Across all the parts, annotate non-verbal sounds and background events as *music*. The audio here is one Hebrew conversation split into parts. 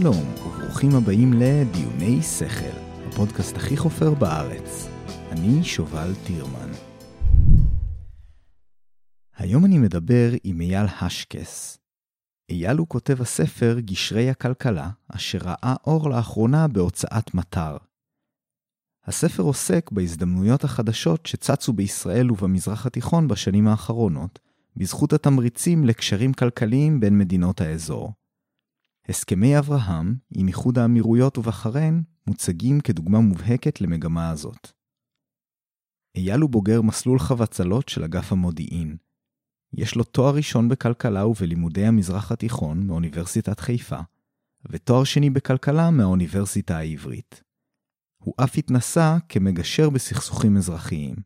שלום, וברוכים הבאים לדיוני שכל, הפודקאסט הכי חופר בארץ. אני שובל טירמן. היום אני מדבר עם אייל השקס. אייל הוא כותב הספר גשרי הכלכלה, אשר ראה אור לאחרונה בהוצאת מטר. הספר עוסק בהזדמנויות החדשות שצצו בישראל ובמזרח התיכון בשנים האחרונות, בזכות התמריצים לקשרים כלכליים בין מדינות האזור. הסכמי אברהם עם איחוד האמירויות ובחריין מוצגים כדוגמה מובהקת למגמה הזאת. אייל הוא בוגר מסלול חבצלות של אגף המודיעין. יש לו תואר ראשון בכלכלה ובלימודי המזרח התיכון מאוניברסיטת חיפה, ותואר שני בכלכלה מהאוניברסיטה העברית. הוא אף התנסה כמגשר בסכסוכים אזרחיים.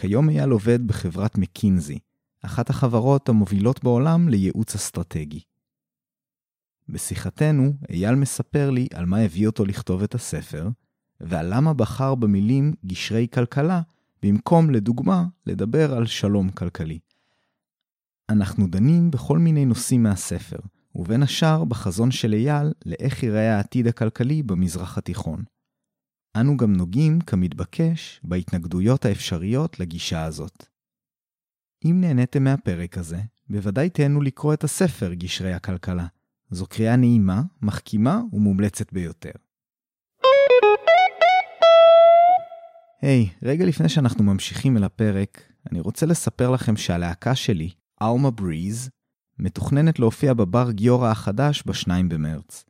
כיום אייל עובד בחברת מקינזי, אחת החברות המובילות בעולם לייעוץ אסטרטגי. בשיחתנו, אייל מספר לי על מה הביא אותו לכתוב את הספר, ועל למה בחר במילים גשרי כלכלה, במקום, לדוגמה, לדבר על שלום כלכלי. אנחנו דנים בכל מיני נושאים מהספר, ובין השאר בחזון של אייל לאיך ייראה העתיד הכלכלי במזרח התיכון. אנו גם נוגעים, כמתבקש, בהתנגדויות האפשריות לגישה הזאת. אם נהניתם מהפרק הזה, בוודאי תהנו לקרוא את הספר גשרי הכלכלה. זו קריאה נעימה, מחכימה ומומלצת ביותר. היי, hey, רגע לפני שאנחנו ממשיכים אל הפרק, אני רוצה לספר לכם שהלהקה שלי, אאומה בריז, מתוכננת להופיע בבר גיורא החדש ב-2 במרץ.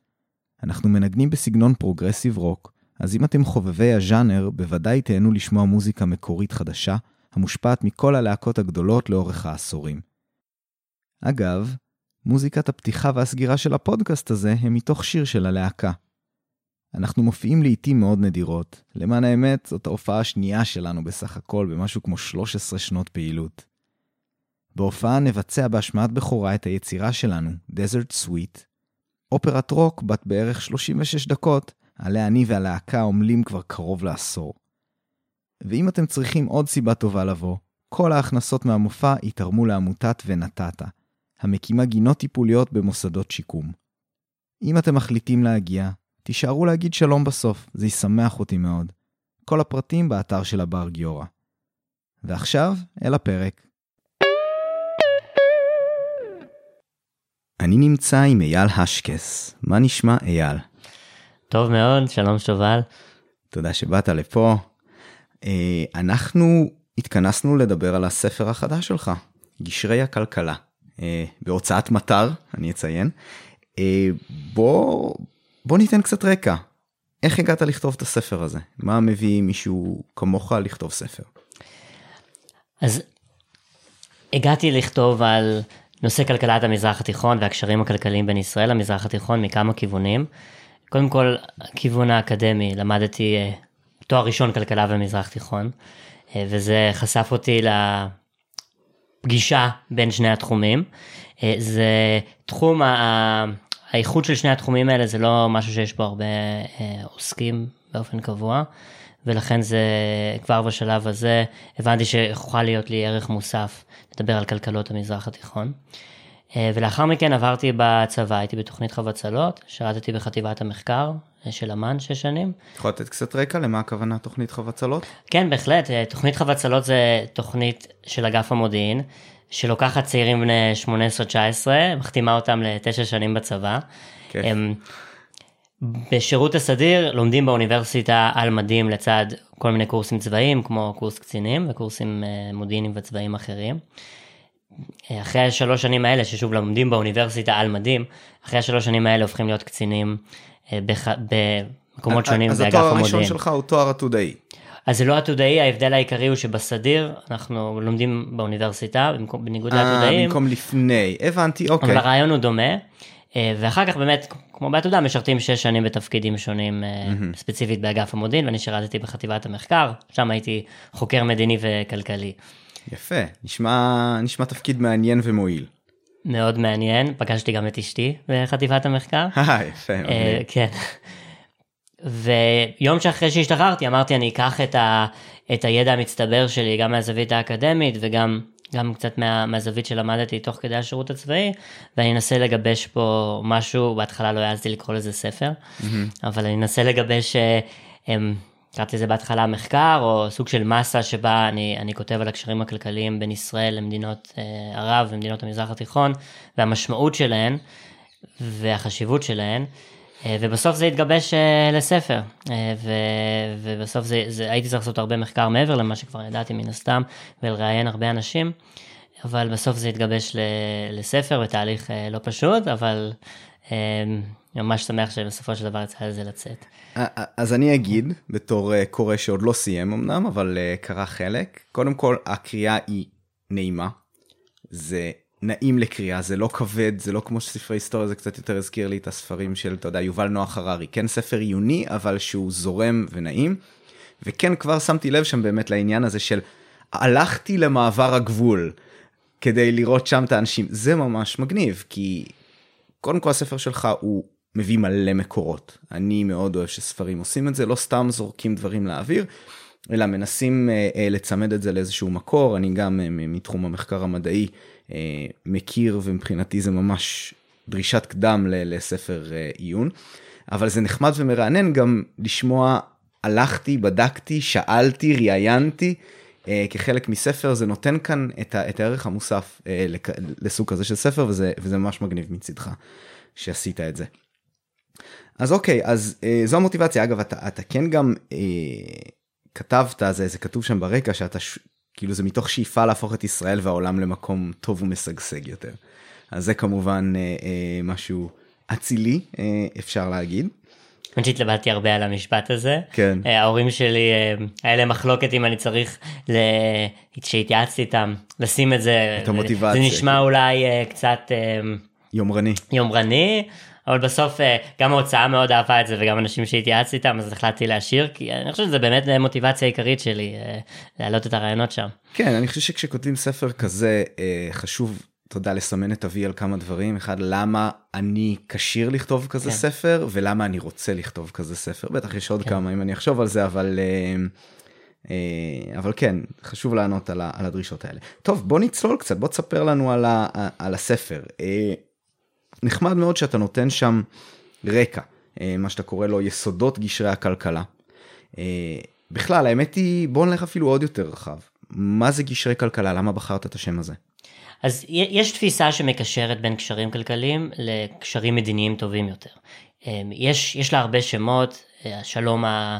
אנחנו מנגנים בסגנון progressive rock, אז אם אתם חובבי הז'אנר, בוודאי תהנו לשמוע מוזיקה מקורית חדשה, המושפעת מכל הלהקות הגדולות לאורך העשורים. אגב, מוזיקת הפתיחה והסגירה של הפודקאסט הזה הם מתוך שיר של הלהקה. אנחנו מופיעים לעיתים מאוד נדירות. למען האמת, זאת ההופעה השנייה שלנו בסך הכל במשהו כמו 13 שנות פעילות. בהופעה נבצע בהשמעת בכורה את היצירה שלנו, Desert Sweet, אופרת רוק בת בערך 36 דקות, עליה אני והלהקה עמלים כבר קרוב לעשור. ואם אתם צריכים עוד סיבה טובה לבוא, כל ההכנסות מהמופע יתרמו לעמותת ונתתה, המקימה גינות טיפוליות במוסדות שיקום. אם אתם מחליטים להגיע, תישארו להגיד שלום בסוף, זה ישמח אותי מאוד. כל הפרטים באתר של הבר גיורא. ועכשיו, אל הפרק. אני נמצא עם אייל השקס. מה נשמע אייל? טוב מאוד, שלום שובל. תודה שבאת לפה. אה, אנחנו התכנסנו לדבר על הספר החדש שלך, גשרי הכלכלה. אה, בהוצאת מטר, אני אציין. אה, בוא, בוא ניתן קצת רקע. איך הגעת לכתוב את הספר הזה? מה מביא מישהו כמוך לכתוב ספר? אז הגעתי לכתוב על נושא כלכלת המזרח התיכון והקשרים הכלכליים בין ישראל למזרח התיכון מכמה כיוונים. קודם כל, כיוון האקדמי, למדתי אה, תואר ראשון כלכלה במזרח תיכון, וזה חשף אותי פגישה בין שני התחומים. אה, זה תחום, האיחוד של שני התחומים האלה זה לא משהו שיש בו הרבה אה, עוסקים באופן קבוע, ולכן זה כבר בשלב הזה הבנתי שיכול להיות לי ערך מוסף לדבר על כלכלות המזרח התיכון. אה, ולאחר מכן עברתי בצבא, הייתי בתוכנית חבצלות, שירתתי בחטיבת המחקר של אמ"ן שש שנים. יכול לתת קצת רקע למה הכוונה תוכנית חבצלות? כן, בהחלט. אה, תוכנית חבצלות זה תוכנית של אגף המודיעין, שלוקחת צעירים בני 18-19, מחתימה אותם לתשע שנים בצבא. כן. הם, בשירות הסדיר לומדים באוניברסיטה על מדים לצד כל מיני קורסים צבאיים, כמו קורס קצינים וקורסים אה, מודיעיניים וצבאיים אחרים. אה, אחרי השלוש שנים האלה, ששוב לומדים באוניברסיטה על מדים, אחרי השלוש שנים האלה הופכים להיות קצינים אה, בח... במקומות שונים באגף המודיעין. אז התואר הראשון שלך הוא תואר עתודאי. אז זה לא עתודאי, ההבדל העיקרי הוא שבסדיר אנחנו לומדים באוניברסיטה, בניגוד לעתודאים. במקום לפני, הבנתי, אוקיי. אבל הרעיון הוא דומה. אה, ואחר כך באמת, כמו בעתודה, משרתים שש שנים בתפקידים שונים, mm-hmm. ספציפית באגף המודיעין, ואני שירתתי בחטיבת המחקר, שם הייתי חוקר מדיני וכלכלי. יפה, נשמע, נשמע תפקיד מעניין ומועיל. מאוד מעניין, פגשתי גם את אשתי בחטיבת המחקר. אה, יפה, אה, כן. ויום שאחרי שהשתחררתי אמרתי אני אקח את, ה, את הידע המצטבר שלי גם מהזווית האקדמית וגם גם קצת מה, מהזווית שלמדתי תוך כדי השירות הצבאי, ואני אנסה לגבש פה משהו, בהתחלה לא העזתי לקרוא לזה ספר, mm-hmm. אבל אני אנסה לגבש, אמ, קראתי לזה בהתחלה מחקר, או סוג של מסה שבה אני, אני כותב על הקשרים הכלכליים בין ישראל למדינות אה, ערב ומדינות המזרח התיכון, והמשמעות שלהן, והחשיבות שלהן. אה, ובסוף זה התגבש אה, לספר, אה, ו, ובסוף זה, זה, הייתי צריך לעשות הרבה מחקר מעבר למה שכבר ידעתי מן הסתם, ולראיין הרבה אנשים, אבל בסוף זה התגבש לספר בתהליך לא פשוט, אבל ממש שמח שבסופו של דבר יצא לזה לצאת. אז אני אגיד, בתור קורא שעוד לא סיים אמנם, אבל קרא חלק, קודם כל הקריאה היא נעימה, זה נעים לקריאה, זה לא כבד, זה לא כמו שספרי היסטוריה, זה קצת יותר הזכיר לי את הספרים של, אתה יודע, יובל נוח הררי. כן ספר עיוני, אבל שהוא זורם ונעים. וכן, כבר שמתי לב שם באמת לעניין הזה של הלכתי למעבר הגבול כדי לראות שם את האנשים. זה ממש מגניב, כי קודם כל הספר שלך הוא מביא מלא מקורות. אני מאוד אוהב שספרים עושים את זה, לא סתם זורקים דברים לאוויר. אלא מנסים אה, אה, לצמד את זה לאיזשהו מקור, אני גם אה, מתחום המחקר המדעי אה, מכיר ומבחינתי זה ממש דרישת קדם לספר אה, עיון. אבל זה נחמד ומרענן גם לשמוע הלכתי, בדקתי, שאלתי, ראיינתי. אה, כחלק מספר זה נותן כאן את, ה, את הערך המוסף לסוג כזה של ספר וזה, וזה ממש מגניב מצדך שעשית את זה. אז אוקיי אז זו המוטיבציה אגב אתה, אתה כן גם אה, כתבת זה, זה כתוב שם ברקע שאתה כאילו זה מתוך שאיפה להפוך את ישראל והעולם למקום טוב ומשגשג יותר. אז זה כמובן אה, אה, משהו אצילי אה, אפשר להגיד. האמת שהתלבטתי הרבה על המשפט הזה. כן. אה, ההורים שלי, אה, היה להם מחלוקת אם אני צריך, כשהתייעצתי איתם, לשים את זה. את המוטיבציה. זה נשמע כן. אולי אה, קצת... יומרני. יומרני, אבל בסוף אה, גם ההוצאה מאוד אהבה את זה וגם אנשים שהתייעצתי איתם אז החלטתי להשאיר כי אני חושב שזה באמת מוטיבציה עיקרית שלי אה, להעלות את הרעיונות שם. כן אני חושב שכשכותבים ספר כזה אה, חשוב תודה לסמן את אבי על כמה דברים אחד למה אני כשיר לכתוב כזה כן. ספר ולמה אני רוצה לכתוב כזה ספר בטח יש עוד כן. כמה אם אני אחשוב על זה אבל. אבל כן חשוב לענות על, הדרישות האלה טוב בוא נצלול קצת בוא תספר לנו על, ה, על הספר נחמד מאוד שאתה נותן שם רקע, אה, מה שאתה קורא לו יסודות גשרי הכלכלה. אה, בכלל, האמת היא, בוא נלך אפילו עוד יותר רחב. מה זה גשרי כלכלה? למה בחרת את השם הזה? אז יש תפיסה שמקשרת בין קשרים כלכליים לקשרים מדיניים טובים יותר. אה, יש, יש לה הרבה שמות, השלום, ה,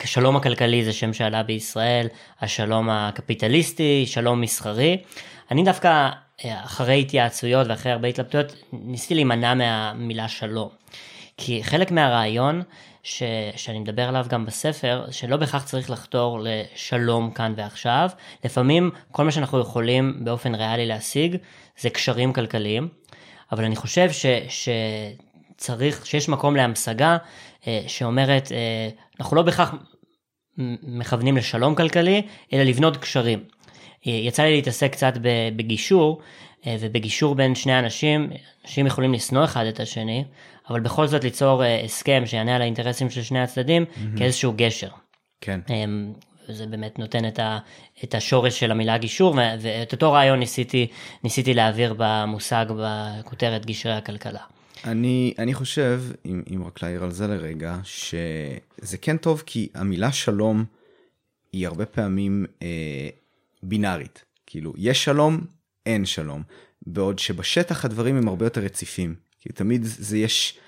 השלום הכלכלי זה שם שעלה בישראל, השלום הקפיטליסטי, שלום מסחרי. אני דווקא אחרי התייעצויות ואחרי הרבה התלבטויות, ניסיתי להימנע מהמילה שלום. כי חלק מהרעיון ש, שאני מדבר עליו גם בספר, שלא בהכרח צריך לחתור לשלום כאן ועכשיו, לפעמים כל מה שאנחנו יכולים באופן ריאלי להשיג זה קשרים כלכליים, אבל אני חושב ש, שצריך, שיש מקום להמשגה אה, שאומרת, אה, אנחנו לא בהכרח מכוונים לשלום כלכלי, אלא לבנות קשרים. יצא לי להתעסק קצת בגישור, אה, ובגישור בין שני אנשים, אנשים יכולים לשנוא אחד את השני, אבל בכל זאת ליצור אה, הסכם שיענה על האינטרסים של שני הצדדים mm-hmm. כאיזשהו גשר. כן. אמ, זה באמת נותן את, ה, את השורש של המילה גישור, ואת אותו רעיון ניסיתי, ניסיתי להעביר במושג, בכותרת גשרי הכלכלה. אני, אני חושב, אם, אם רק להעיר על זה לרגע, שזה כן טוב כי המילה שלום היא הרבה פעמים אה, בינארית. כאילו, יש שלום, אין שלום. בעוד שבשטח הדברים הם הרבה יותר רציפים. כי תמיד זה יש,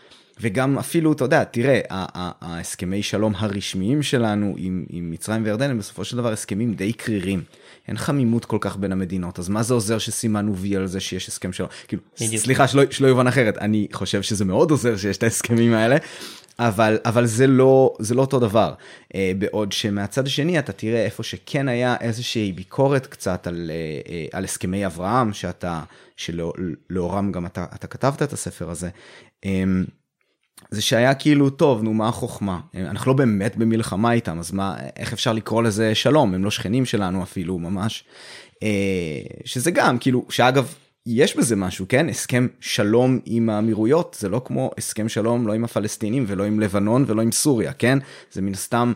וגם אפילו, אתה יודע, תראה, ההסכמי שלום הרשמיים שלנו עם, עם מצרים וירדן הם בסופו של דבר הסכמים די קרירים. אין חמימות כל כך בין המדינות, אז מה זה עוזר שסימנו וי על זה שיש הסכם שלום? כאילו, סליחה, שלא, שלא יובן אחרת, אני חושב שזה מאוד עוזר שיש את ההסכמים האלה, אבל אבל זה לא זה לא אותו דבר. uh, בעוד שמהצד השני אתה תראה איפה שכן היה איזושהי ביקורת קצת על, uh, על הסכמי אברהם שאתה שלאורם גם אתה, אתה כתבת את הספר הזה. Um, זה שהיה כאילו טוב נו מה החוכמה? אנחנו לא באמת במלחמה איתם אז מה איך אפשר לקרוא לזה שלום? הם לא שכנים שלנו אפילו ממש. שזה גם כאילו שאגב יש בזה משהו, כן? הסכם שלום עם האמירויות זה לא כמו הסכם שלום לא עם הפלסטינים ולא עם לבנון ולא עם סוריה, כן? זה מן הסתם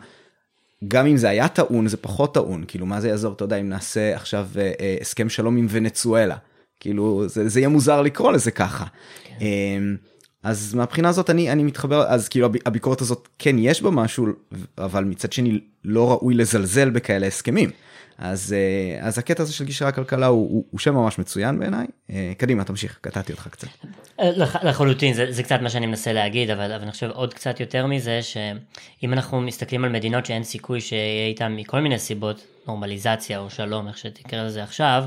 גם אם זה היה טעון, זה פחות טעון. כאילו, מה זה יעזור, אתה יודע, אם נעשה עכשיו אה, אה, הסכם שלום עם ונצואלה. כאילו, זה, זה יהיה מוזר לקרוא לזה ככה. כן. אה, אז מהבחינה הזאת אני, אני מתחבר, אז כאילו הביקורת הזאת כן יש בה משהו, אבל מצד שני לא ראוי לזלזל בכאלה הסכמים. אז, אה, אז הקטע הזה של גישרי הכלכלה הוא, הוא, הוא שם ממש מצוין בעיניי. אה, קדימה, תמשיך, קטעתי אותך קצת. אה, לח, לחלוטין, זה, זה קצת מה שאני מנסה להגיד, אבל, אבל אני חושב עוד קצת יותר מזה, שאם אנחנו מסתכלים על מדינות שאין סיכוי שיהיה איתן מכל מיני סיבות, נורמליזציה או שלום, איך שתקרא לזה עכשיו,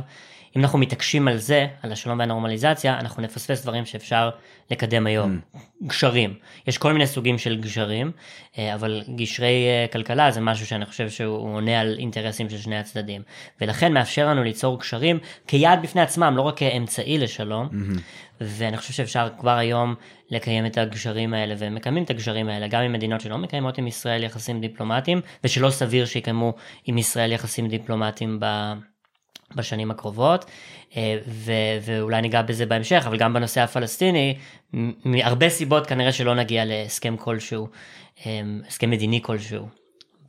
אם אנחנו מתעקשים על זה, על השלום והנורמליזציה, אנחנו נפספס דברים שאפשר לקדם היום. Mm. גשרים. יש כל מיני סוגים של גשרים, אה, אבל גשרי אה, כלכלה זה משהו שאני חושב שהוא עונה על אינטרסים של שני הצדדים. ולכן מאפשר לנו ליצור גשרים כיעד בפני עצמם, לא רק כאמצעי לשלום. Mm-hmm. ואני חושב שאפשר כבר היום לקיים את הגשרים האלה, ומקיימים את הגשרים האלה גם עם מדינות שלא מקיימות עם ישראל יחסים דיפלומטיים, ושלא סביר שיקיימו עם ישראל יחסים דיפלומטיים ב... בשנים הקרובות, אה, ו- ואולי ניגע בזה בהמשך, אבל גם בנושא הפלסטיני, מהרבה סיבות כנראה שלא נגיע להסכם כלשהו, אה, הסכם מדיני כלשהו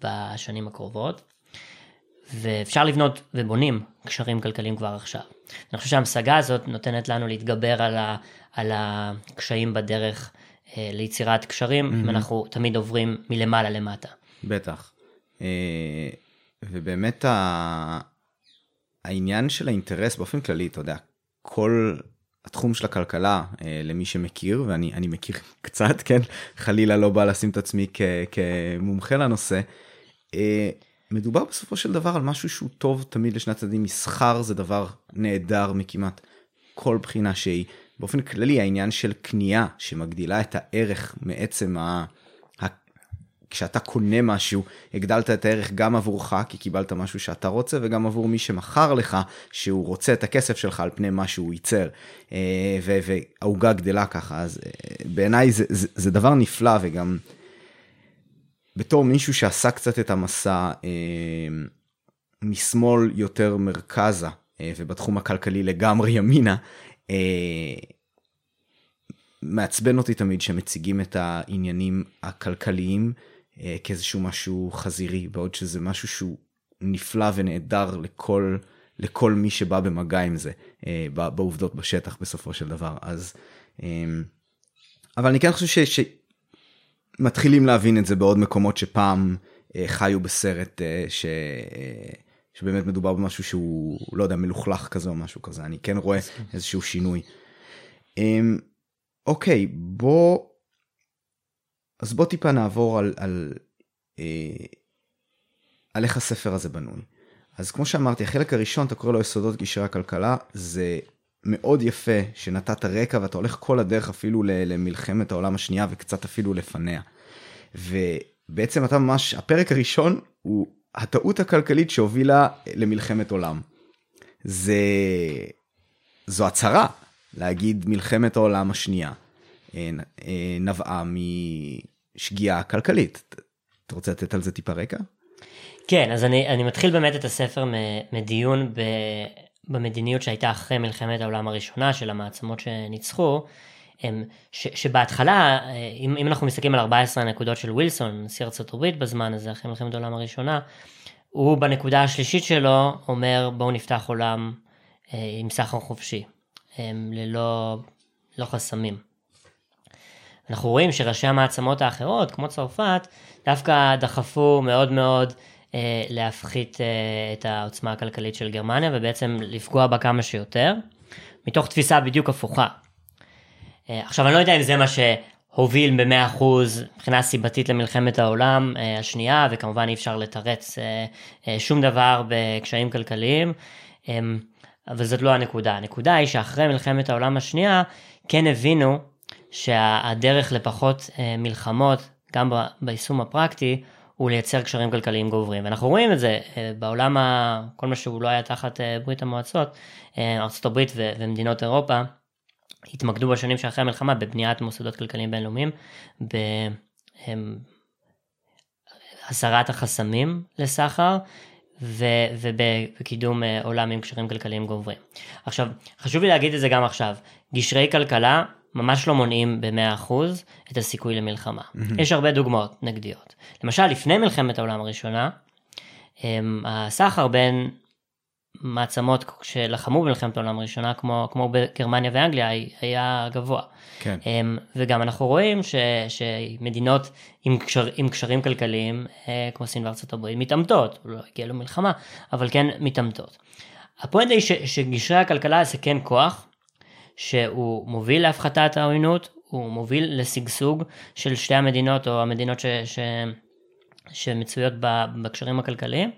בשנים הקרובות. ואפשר לבנות ובונים קשרים כלכליים כבר עכשיו. אני חושב שההמשגה הזאת נותנת לנו להתגבר על, ה, על הקשיים בדרך אה, ליצירת קשרים, mm-hmm. אם אנחנו תמיד עוברים מלמעלה למטה. בטח. ובאמת ה... העניין של האינטרס באופן כללי, אתה יודע, כל התחום של הכלכלה, אה, למי שמכיר, ואני מכיר *laughs* קצת, כן, חלילה לא בא לשים את עצמי כ, כמומחה לנושא, אה, מדובר בסופו של דבר על משהו שהוא טוב תמיד לשני הצדדים, מסחר זה דבר נהדר מכמעט כל בחינה שהיא. באופן כללי העניין של קנייה שמגדילה את הערך מעצם ה... כשאתה קונה משהו, הגדלת את הערך גם עבורך, כי קיבלת משהו שאתה רוצה, וגם עבור מי שמכר לך, שהוא רוצה את הכסף שלך על פני מה שהוא ייצר. אה, והעוגה גדלה ככה, אז אה, בעיניי זה, זה, זה דבר נפלא, וגם בתור מישהו שעשה קצת את המסע אה, משמאל יותר מרכזה, ובתחום הכלכלי לגמרי ימינה, מעצבן אותי תמיד שמציגים את העניינים הכלכליים כאיזשהו משהו חזירי, בעוד שזה משהו שהוא נפלא ונהדר לכל, לכל מי שבא במגע עם זה, אה, בעובדות בשטח בסופו של דבר. אז, אה, אבל אני כן חושב ש, שמתחילים להבין את זה בעוד מקומות שפעם חיו בסרט ש... שבאמת מדובר במשהו שהוא לא יודע מלוכלך כזה או משהו כזה אני כן רואה איזשהו שינוי. אוקיי בוא אז בוא טיפה נעבור על, על, אה, על איך הספר הזה בנוי. אז כמו שאמרתי, החלק הראשון, אתה קורא לו יסודות גישרי הכלכלה, זה מאוד יפה שנתת רקע ואתה הולך כל הדרך אפילו למלחמת העולם השנייה וקצת אפילו לפניה. ובעצם אתה ממש, הפרק הראשון הוא הטעות הכלכלית שהובילה למלחמת עולם. זה, זו הצהרה להגיד מלחמת העולם השנייה. אה, אה, נבעה משגיאה כלכלית. אתה רוצה לתת על זה טיפה רקע? כן, אז אני, אני מתחיל באמת את הספר מדיון ב, במדיניות שהייתה אחרי מלחמת העולם הראשונה של המעצמות שניצחו, ש, שבהתחלה, אה, אם, אם אנחנו מסתכלים על 14 הנקודות של ווילסון, נשיא ארצות הברית בזמן הזה, אחרי מלחמת העולם הראשונה, הוא בנקודה השלישית שלו אומר בואו נפתח עולם עם סחר חופשי, ללא לא חסמים. אנחנו רואים שראשי המעצמות האחרות, כמו צרפת, דווקא דחפו מאוד מאוד אה, להפחית אה, את העוצמה הכלכלית של גרמניה ובעצם לפגוע בה כמה שיותר, מתוך תפיסה בדיוק הפוכה. אה, עכשיו אני לא יודע אם זה מה שהוביל ב-100% מבחינה סיבתית למלחמת העולם אה, השנייה, וכמובן אי אפשר לתרץ אה, אה, שום דבר בקשיים כלכליים. אה, אבל זאת לא הנקודה. הנקודה היא שאחרי מלחמת העולם השנייה כן הבינו שהדרך לפחות אה, מלחמות, גם ביישום הפרקטי, הוא לייצר קשרים כלכליים גוברים. ואנחנו רואים את זה אה, בעולם, ה... כל מה שהוא לא היה תחת אה, ברית המועצות, ארה"ב ומדינות אירופה, התמקדו בשנים שאחרי המלחמה בבניית מוסדות כלכליים בינלאומיים, בהסרת החסמים לסחר, ו- ובקידום עולם עם קשרים כלכליים גוברים. עכשיו, חשוב לי להגיד את זה גם עכשיו, גשרי כלכלה ממש לא מונעים ב-100% את הסיכוי למלחמה. Mm-hmm. יש הרבה דוגמאות נגדיות. למשל, לפני מלחמת העולם הראשונה, הסחר בין מעצמות שלחמו במלחמת העולם הראשונה, כמו, כמו בגרמניה ואנגליה, היה גבוה. כן. וגם אנחנו רואים ש, שמדינות עם, קשר, עם קשרים כלכליים, אה, כמו סין וארצות הברית, מתעמתות, לא הגיע למלחמה, אבל כן מתעמתות. הפואנטה היא שגשרי הכלכלה זה כן כוח, שהוא מוביל להפחתת העוינות, הוא מוביל לשגשוג של שתי המדינות או המדינות ש, ש, שמצויות בקשרים הכלכליים,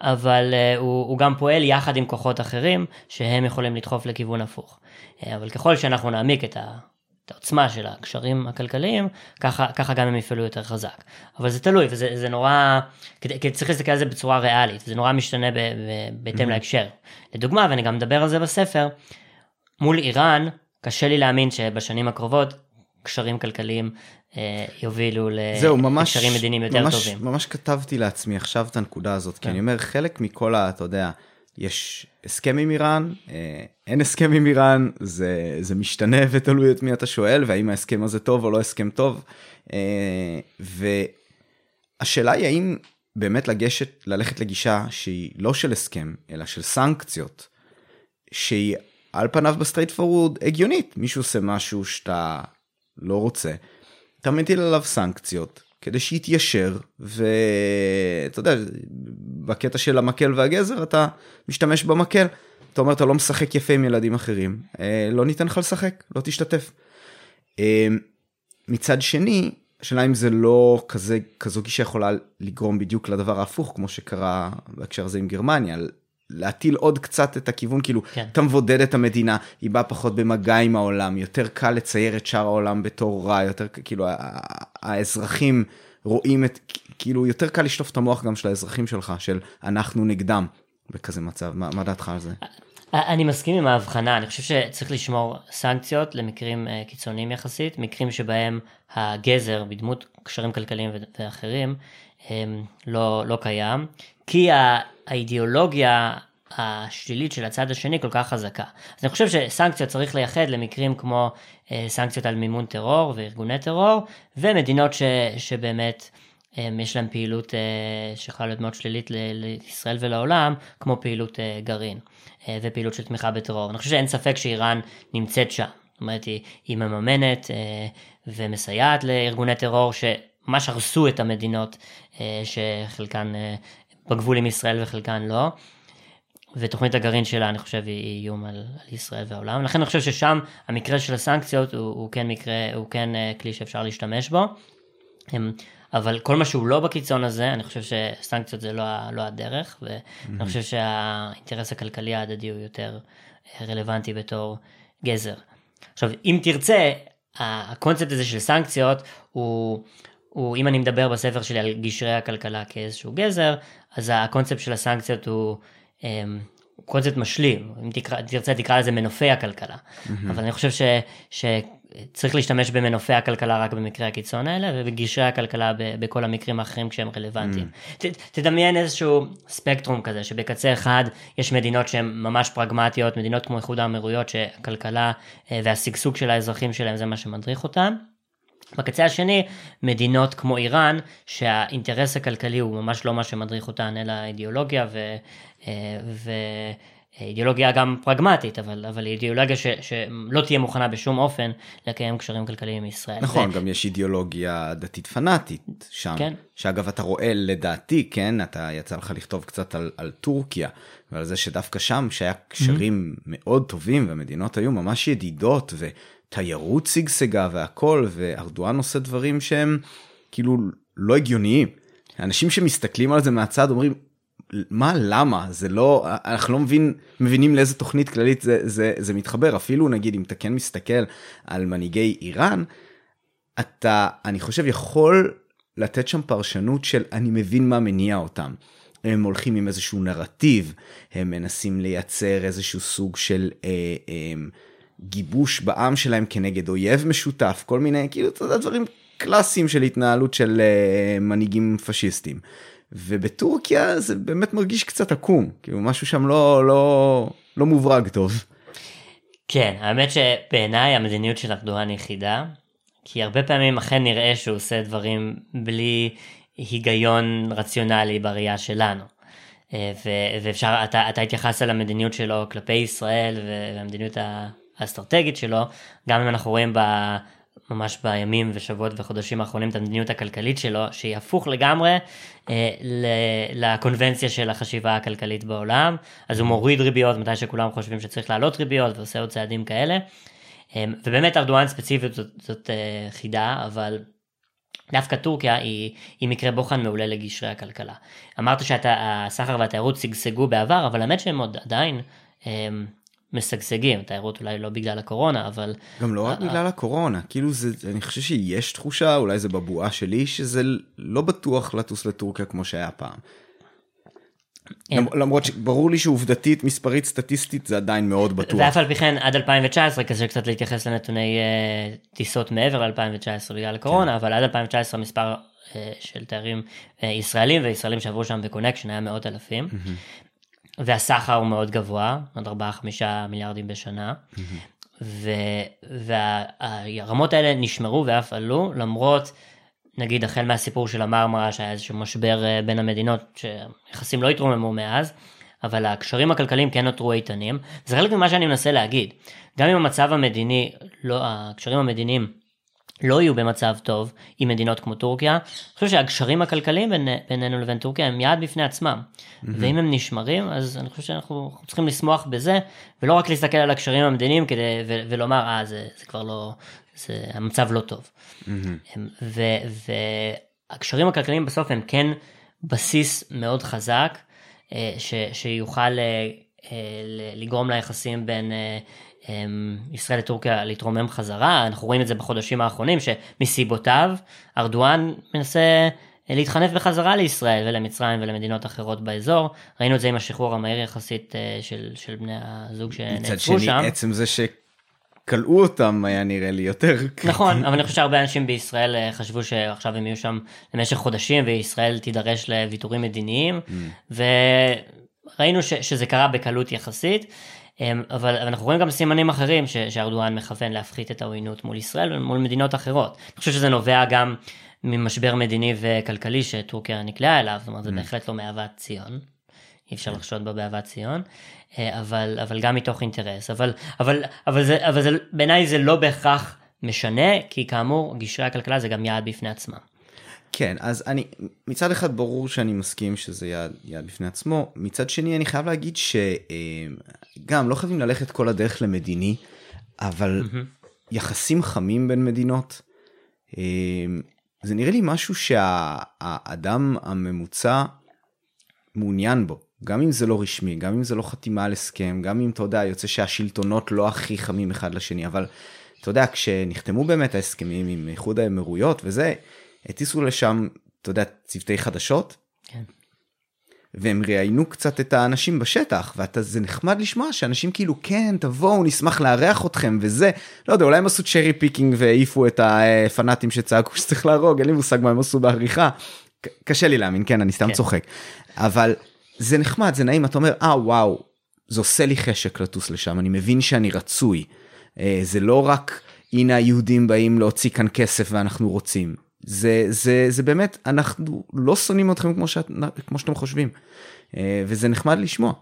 אבל uh, הוא, הוא גם פועל יחד עם כוחות אחרים שהם יכולים לדחוף לכיוון הפוך. Uh, אבל ככל שאנחנו נעמיק את, ה, את העוצמה של הקשרים הכלכליים, ככה, ככה גם הם יפעלו יותר חזק. אבל זה תלוי וזה נורא, כי צריך להסתכל על זה בצורה ריאלית, זה נורא משתנה ב, ב, בהתאם mm-hmm. להקשר. לדוגמה, ואני גם מדבר על זה בספר, מול איראן, קשה לי להאמין שבשנים הקרובות קשרים כלכליים אה, יובילו לקשרים מדיניים יותר ממש, טובים. ממש כתבתי לעצמי עכשיו את הנקודה הזאת, כן. כי אני אומר, חלק מכל ה... אתה יודע, יש הסכם עם איראן, אה, אין הסכם עם איראן, זה, זה משתנה ותלוי את מי אתה שואל, והאם ההסכם הזה טוב או לא הסכם טוב. אה, והשאלה היא האם באמת לגשת, ללכת לגישה שהיא לא של הסכם, אלא של סנקציות, שהיא על פניו ב straightforward הגיונית, מישהו עושה משהו שאתה לא רוצה, אתה מטיל עליו סנקציות כדי שיתיישר ואתה יודע בקטע של המקל והגזר אתה משתמש במקל אתה אומר אתה לא משחק יפה עם ילדים אחרים אה, לא ניתן לך לשחק לא תשתתף. אה, מצד שני השאלה אם זה לא כזה כזו גישה יכולה לגרום בדיוק לדבר ההפוך כמו שקרה בהקשר הזה עם גרמניה להטיל עוד קצת את הכיוון, כאילו, כן. אתה מבודד את המדינה, היא באה פחות במגע עם העולם, יותר קל לצייר את שאר העולם בתור רע, יותר כאילו, האזרחים רואים את, כאילו, יותר קל לשטוף את המוח גם של האזרחים שלך, של אנחנו נגדם, בכזה מצב, מה, מה דעתך על זה? אני מסכים עם ההבחנה, אני חושב שצריך לשמור סנקציות למקרים uh, קיצוניים יחסית, מקרים שבהם הגזר בדמות קשרים כלכליים ואחרים um, לא, לא קיים, כי האידיאולוגיה השלילית של הצד השני כל כך חזקה. אז אני חושב שסנקציות צריך לייחד למקרים כמו אה, סנקציות על מימון טרור וארגוני טרור, ומדינות ש, שבאמת אה, יש להם פעילות אה, שיכולה להיות מאוד שלילית ל, לישראל ולעולם, כמו פעילות אה, גרעין אה, ופעילות של תמיכה בטרור. אני חושב שאין ספק שאיראן נמצאת שם. זאת אומרת, היא, היא מממנת אה, ומסייעת לארגוני טרור שממש הרסו את המדינות אה, שחלקן אה, בגבול עם ישראל וחלקן לא. ותוכנית הגרעין שלה אני חושב היא איום על, על ישראל והעולם. לכן אני חושב ששם המקרה של הסנקציות הוא, הוא כן מקרה, הוא כן uh, כלי שאפשר להשתמש בו. Um, אבל כל מה שהוא לא בקיצון הזה, אני חושב שסנקציות זה לא, לא הדרך, ואני mm-hmm. חושב שהאינטרס הכלכלי ההדדי הוא יותר אה, רלוונטי בתור גזר. עכשיו, אם תרצה, הקונספט הזה של סנקציות הוא, הוא, אם אני מדבר בספר שלי על גשרי הכלכלה כאיזשהו גזר, אז הקונספט של הסנקציות הוא אמ, קונספט משלים, אם תקרא, תרצה תקרא לזה מנופי הכלכלה, mm-hmm. אבל אני חושב ש, שצריך להשתמש במנופי הכלכלה רק במקרי הקיצון האלה ובגשרי הכלכלה ב, בכל המקרים האחרים כשהם רלוונטיים. Mm-hmm. ת, תדמיין איזשהו ספקטרום כזה שבקצה אחד יש מדינות שהן ממש פרגמטיות, מדינות כמו איחוד האמירויות שהכלכלה אה, והשגשוג של האזרחים שלהם זה מה שמדריך אותן. בקצה השני, מדינות כמו איראן, שהאינטרס הכלכלי הוא ממש לא מה שמדריך אותן, אלא אידיאולוגיה ו... אה, ו... אידיאולוגיה גם פרגמטית, אבל, אבל אידיאולוגיה ש, שלא תהיה מוכנה בשום אופן לקיים קשרים כלכליים עם ישראל. נכון, ו... גם יש אידיאולוגיה דתית פנאטית שם. כן. שאגב, אתה רואה לדעתי, כן, אתה יצא לך לכתוב קצת על, על טורקיה, ועל זה שדווקא שם, שהיה קשרים mm-hmm. מאוד טובים, והמדינות היו ממש ידידות, ו... תיירות שגשגה והכל, וארדואן עושה דברים שהם כאילו לא הגיוניים. אנשים שמסתכלים על זה מהצד אומרים, מה למה זה לא אנחנו לא מבין מבינים לאיזה תוכנית כללית זה זה זה מתחבר אפילו נגיד אם אתה כן מסתכל על מנהיגי איראן אתה אני חושב יכול לתת שם פרשנות של אני מבין מה מניע אותם. הם הולכים עם איזשהו נרטיב הם מנסים לייצר איזשהו סוג של אה, אה, גיבוש בעם שלהם כנגד אויב משותף, כל מיני, כאילו, אתה יודע, דברים קלאסיים של התנהלות של uh, מנהיגים פשיסטים. ובטורקיה זה באמת מרגיש קצת עקום, כאילו משהו שם לא, לא, לא מוברג טוב. כן, האמת שבעיניי המדיניות של ארדואן היא חידה, כי הרבה פעמים אכן נראה שהוא עושה דברים בלי היגיון רציונלי בראייה שלנו. אה, ואפשר, אתה, אתה התייחסת למדיניות שלו כלפי ישראל והמדיניות האסטרטגית שלו, גם אם אנחנו רואים ב... ממש בימים ושבועות וחודשים האחרונים את המדיניות הכלכלית שלו, שהיא הפוך לגמרי אה, לקונבנציה של החשיבה הכלכלית בעולם. אז הוא מוריד ריביות מתי שכולם חושבים שצריך להעלות ריביות ועושה עוד צעדים כאלה. אה, ובאמת ארדואן ספציפית זאת, זאת אה, חידה, אבל דווקא טורקיה היא, היא מקרה בוחן מעולה לגשרי הכלכלה. אמרת שהסחר והתיירות שגשגו בעבר, אבל האמת שהם עוד עדיין אה, משגשגים, תיירות אולי לא בגלל הקורונה, אבל... גם לא רק בגלל הקורונה, כאילו זה, אני חושב שיש תחושה, אולי זה בבועה שלי, שזה לא בטוח לטוס לטורקיה כמו שהיה פעם. למרות שברור לי שעובדתית, מספרית, סטטיסטית, זה עדיין מאוד בטוח. ואף על פי כן, עד 2019, קשה קצת להתייחס לנתוני uh, טיסות מעבר ל-2019 בגלל הקורונה, כן. אבל עד 2019 מספר uh, של תיירים ישראלים וישראלים שעברו שם בקונקשן היה מאות אלפים. והסחר הוא מאוד גבוה, עוד 4-5 מיליארדים בשנה. והרמות האלה נשמרו ואף עלו, למרות, נגיד, החל מהסיפור של המרמרה, שהיה איזשהו משבר אה, בין המדינות, שיחסים לא התרוממו מאז, אבל הקשרים הכלכליים כן נותרו איתנים. זה חלק ממה שאני מנסה להגיד. גם אם המצב המדיני, לא, הקשרים המדיניים לא יהיו במצב טוב עם מדינות כמו טורקיה. אני חושב שהקשרים הכלכליים בין, בינינו לבין טורקיה הם יעד בפני עצמם. Mm-hmm. ואם הם נשמרים, אז אני חושב שאנחנו צריכים לשמוח בזה, ולא רק להסתכל על הקשרים המדיניים כדי, ו- ולומר, אה, זה, זה כבר לא, זה, המצב לא טוב. Mm-hmm. והקשרים הכלכליים בסוף הם כן בסיס מאוד חזק, אה, ש, שיוכל אה, לגרום ליחסים בין ישראל לטורקיה להתרומם חזרה, אנחנו רואים את זה בחודשים האחרונים שמסיבותיו ארדואן מנסה להתחנף בחזרה לישראל ולמצרים ולמדינות אחרות באזור, ראינו את זה עם השחרור המהיר יחסית אה, של, של בני הזוג שנעצרו שם. מצד שני עצם זה שכלאו אותם היה נראה לי יותר *laughs* נכון אבל אני חושב שהרבה אנשים בישראל אה, חשבו שעכשיו הם יהיו שם למשך חודשים וישראל תידרש לוויתורים מדיניים mm. וראינו ש, שזה קרה בקלות יחסית אמ, אבל, אבל אנחנו רואים גם סימנים אחרים שארדואן מכוון להפחית את העוינות מול ישראל ומול מדינות אחרות. אני חושב שזה נובע גם ממשבר מדיני וכלכלי שטורקיה נקלעה אליו, זאת אומרת זה mm. בהחלט לא מאהבת ציון. אי אפשר לחשוד בה באהבת ציון, אה, אבל, אבל גם מתוך אינטרס. אבל, אבל, אבל, זה, אבל זה, בעיניי זה לא בהכרח משנה, כי כאמור, גשרי הכלכלה זה גם יעד בפני עצמם. כן, אז אני, מצד אחד ברור שאני מסכים שזה יעד, יעד בפני עצמו, מצד שני אני חייב להגיד שגם לא חייבים ללכת כל הדרך למדיני, אבל mm-hmm. יחסים חמים בין מדינות, זה נראה לי משהו שהאדם הממוצע מעוניין בו. גם אם זה לא רשמי, גם אם זה לא חתימה על הסכם, גם אם אתה יודע, יוצא שהשלטונות לא הכי חמים אחד לשני, אבל אתה יודע, כשנחתמו באמת ההסכמים עם איחוד האמירויות וזה, הטיסו לשם, אתה יודע, צוותי חדשות. כן. והם ראיינו קצת את האנשים בשטח, וזה נחמד לשמוע שאנשים כאילו, כן, תבואו, נשמח לארח אתכם, וזה, לא יודע, אולי הם עשו cherry picking והעיפו את הפנאטים שצעקו שצריך להרוג, אין לי מושג מה הם עשו בעריכה. קשה לי להאמין, כן, אני סתם כן. צוחק. אבל זה נחמד, זה נעים, אתה אומר, אה, וואו, זה עושה לי חשק לטוס לשם, אני מבין שאני רצוי. אה, זה לא רק, הנה היהודים באים להוציא כאן כסף ואנחנו רוצים. זה, זה, זה באמת, אנחנו לא שונאים אתכם כמו, שאת, כמו שאתם חושבים. אה, וזה נחמד לשמוע.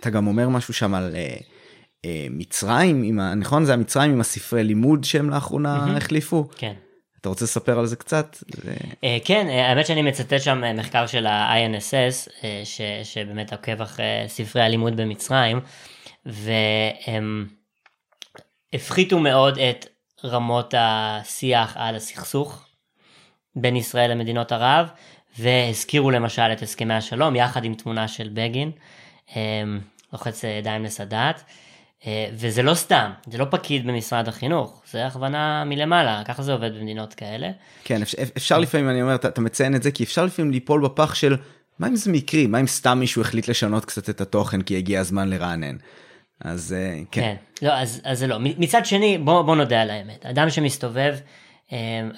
אתה גם אומר משהו שם על uh, uh, מצרים, עם ה, נכון? זה המצרים עם הספרי לימוד שהם לאחרונה mm-hmm. החליפו? כן. אתה רוצה לספר על זה קצת? כן, האמת שאני מצטט שם מחקר של ה-INSS, ש, שבאמת עוקב אחרי ספרי הלימוד במצרים, והם הפחיתו מאוד את רמות השיח על הסכסוך בין ישראל למדינות ערב, והזכירו למשל את הסכמי השלום יחד עם תמונה של בגין, אמ, לוחץ ידיים לסאדאת. אה, וזה לא סתם, זה לא פקיד במשרד החינוך, זה הכוונה מלמעלה, ככה זה עובד במדינות כאלה. כן, אפשר, אפשר לפעמים, אני אומר, אתה, אתה מציין את זה, כי אפשר לפעמים ליפול בפח של, מה אם זה מקרי, מה אם סתם מישהו החליט לשנות קצת את התוכן כי הגיע הזמן לרענן. אז אה, כן. כן, לא, אז, אז זה לא. מצד שני, בוא, בוא נודה על האמת, אדם שמסתובב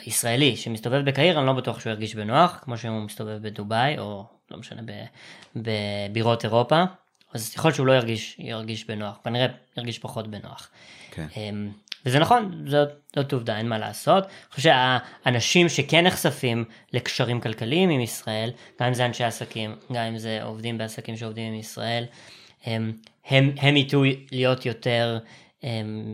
ישראלי שמסתובב בקהיר אני לא בטוח שהוא ירגיש בנוח כמו שהוא מסתובב בדובאי או לא משנה בבירות אירופה אז יכול להיות שהוא לא ירגיש, ירגיש בנוח, כנראה ירגיש פחות בנוח. כן. אמ, וזה נכון, זאת, זאת עובדה, אין מה לעשות. אני חושב שהאנשים שכן נחשפים לקשרים כלכליים עם ישראל, גם אם זה אנשי עסקים, גם אם זה עובדים בעסקים שעובדים עם ישראל, הם, הם, הם יטו להיות יותר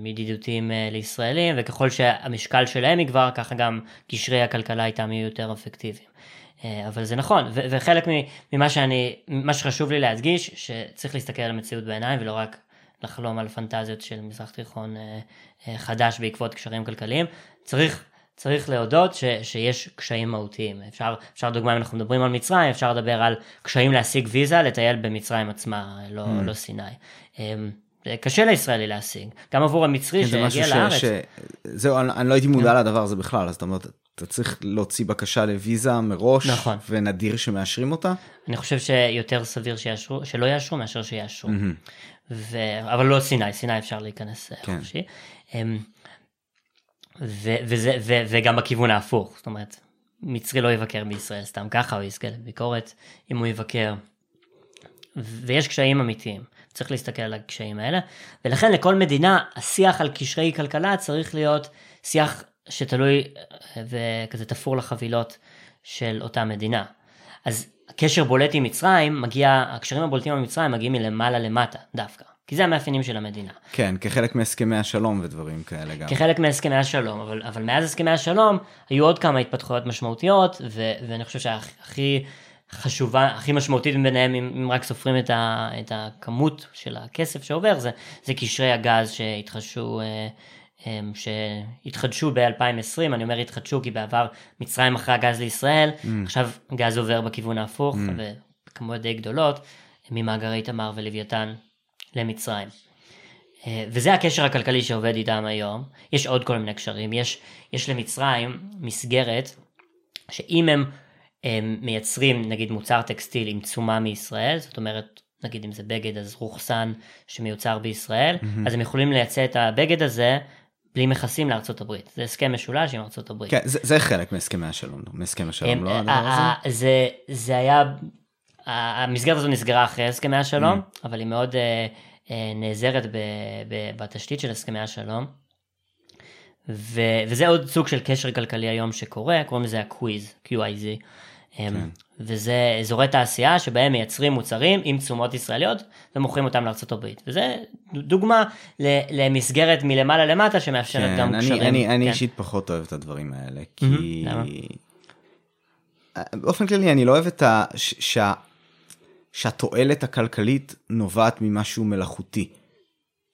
ידידותיים אה, לישראלים, וככל שהמשקל שלהם יגבר, ככה גם קשרי הכלכלה איתם יהיו יותר אפקטיביים. אה, אבל זה נכון, ו- וחלק ממה שאני, מה שחשוב לי להדגיש, שצריך להסתכל על המציאות בעיניים ולא רק לחלום על פנטזיות של מזרח תיכון אה, אה, חדש בעקבות קשרים כלכליים. צריך, צריך להודות ש, שיש קשיים מהותיים. אפשר, אפשר דוגמה, אם אנחנו מדברים על מצרים, אפשר לדבר על קשיים להשיג ויזה לטייל במצרים עצמה, לא, mm. לא סיני. קשה לישראלי להשיג, גם עבור המצרי כן, שיגיע לארץ. ש... זהו, אני, אני לא הייתי מודע לדבר הזה בכלל, אז אתה אומר, אתה צריך להוציא בקשה לוויזה מראש, נכון. ונדיר שמאשרים אותה? אני חושב שיותר סביר שיאשרו, שלא יאשרו מאשר שיאשרו. Mm-hmm. ו... אבל לא סיני, סיני אפשר להיכנס אה, כן. חופשי. אמ, ו... וזה, ו... וגם בכיוון ההפוך, זאת אומרת, מצרי לא יבקר בישראל סתם ככה, הוא יזכה לביקורת אם הוא יבקר. ויש קשיים אמיתיים, צריך להסתכל על הקשיים האלה, ולכן לכל מדינה השיח על קשרי כלכלה צריך להיות שיח שתלוי אה, וכזה תפור לחבילות של אותה מדינה. אז הקשר בולט עם מצרים מגיע, הקשרים הבולטים עם מצרים מגיעים מלמעלה למטה דווקא. כי זה המאפיינים של המדינה. כן, כחלק מהסכמי השלום ודברים כאלה גם. כחלק מהסכמי השלום, אבל, אבל מאז הסכמי השלום היו עוד כמה התפתחויות משמעותיות, ו, ואני חושב שהכי חשובה, הכי משמעותית ביניהם, אם, אם רק סופרים את, ה, את הכמות של הכסף שעובר, זה, זה קשרי הגז שהתחדשו, אה, שהתחדשו ב-2020, אני אומר התחדשו כי בעבר מצרים מכרה גז לישראל, mm. עכשיו גז עובר בכיוון ההפוך, mm. בכמויות די גדולות, ממאגרי תמר ולוויתן למצרים. אה, וזה הקשר הכלכלי שעובד איתם היום. יש עוד כל מיני קשרים. יש, יש למצרים מסגרת שאם הם מייצרים נגיד מוצר טקסטיל עם תשומה מישראל, זאת אומרת נגיד אם זה בגד אז רוחסן שמיוצר בישראל, mm-hmm. אז הם יכולים לייצא את הבגד הזה בלי מכסים לארצות הברית. זה הסכם משולש עם ארצות הברית. כן, זה, זה חלק מהסכמי השלום, מהסכם השלום, לא? זה, זה היה, המסגרת הזו נסגרה אחרי הסכמי השלום, mm. אבל היא מאוד uh, uh, נעזרת ב, ב, בתשתית של הסכמי השלום. ו, וזה עוד סוג של קשר כלכלי היום שקורה, קוראים לזה הקוויז, QIZ. כן. וזה אזורי תעשייה שבהם מייצרים מוצרים עם תשומות ישראליות ומוכרים אותם לארה"ב. וזה דוגמה למסגרת מלמעלה למטה שמאפשרת כן, גם אני, קשרים. אני, אני כן. אישית פחות אוהב את הדברים האלה, כי... למה? באופן כללי אני לא אוהב את ה... שה... שהתועלת הכלכלית נובעת ממשהו מלאכותי.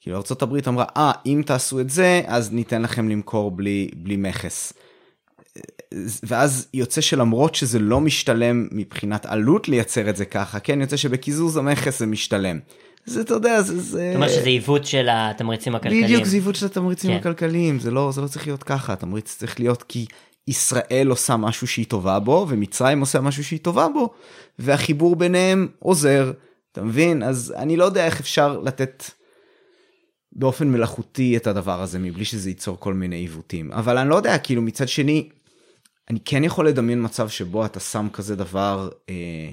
כאילו ארה"ב אמרה, אה, אם תעשו את זה, אז ניתן לכם למכור בלי, בלי מכס. ואז יוצא שלמרות שזה לא משתלם מבחינת עלות לייצר את זה ככה, כן, יוצא שבקיזוז המכס זה משתלם. זה, אתה יודע, זה... זה... זאת אומרת שזה עיוות של התמריצים הכלכליים. בדיוק, זה עיוות של התמריצים כן. הכלכליים, זה לא, זה לא צריך להיות ככה, התמריץ צריך להיות כי ישראל עושה משהו שהיא טובה בו, ומצרים עושה משהו שהיא טובה בו, והחיבור ביניהם עוזר, אתה מבין? אז אני לא יודע איך אפשר לתת באופן מלאכותי את הדבר הזה, מבלי שזה ייצור כל מיני עיוותים. אבל אני לא יודע, כאילו מצד שני, אני כן יכול לדמיין מצב שבו אתה שם כזה דבר אה,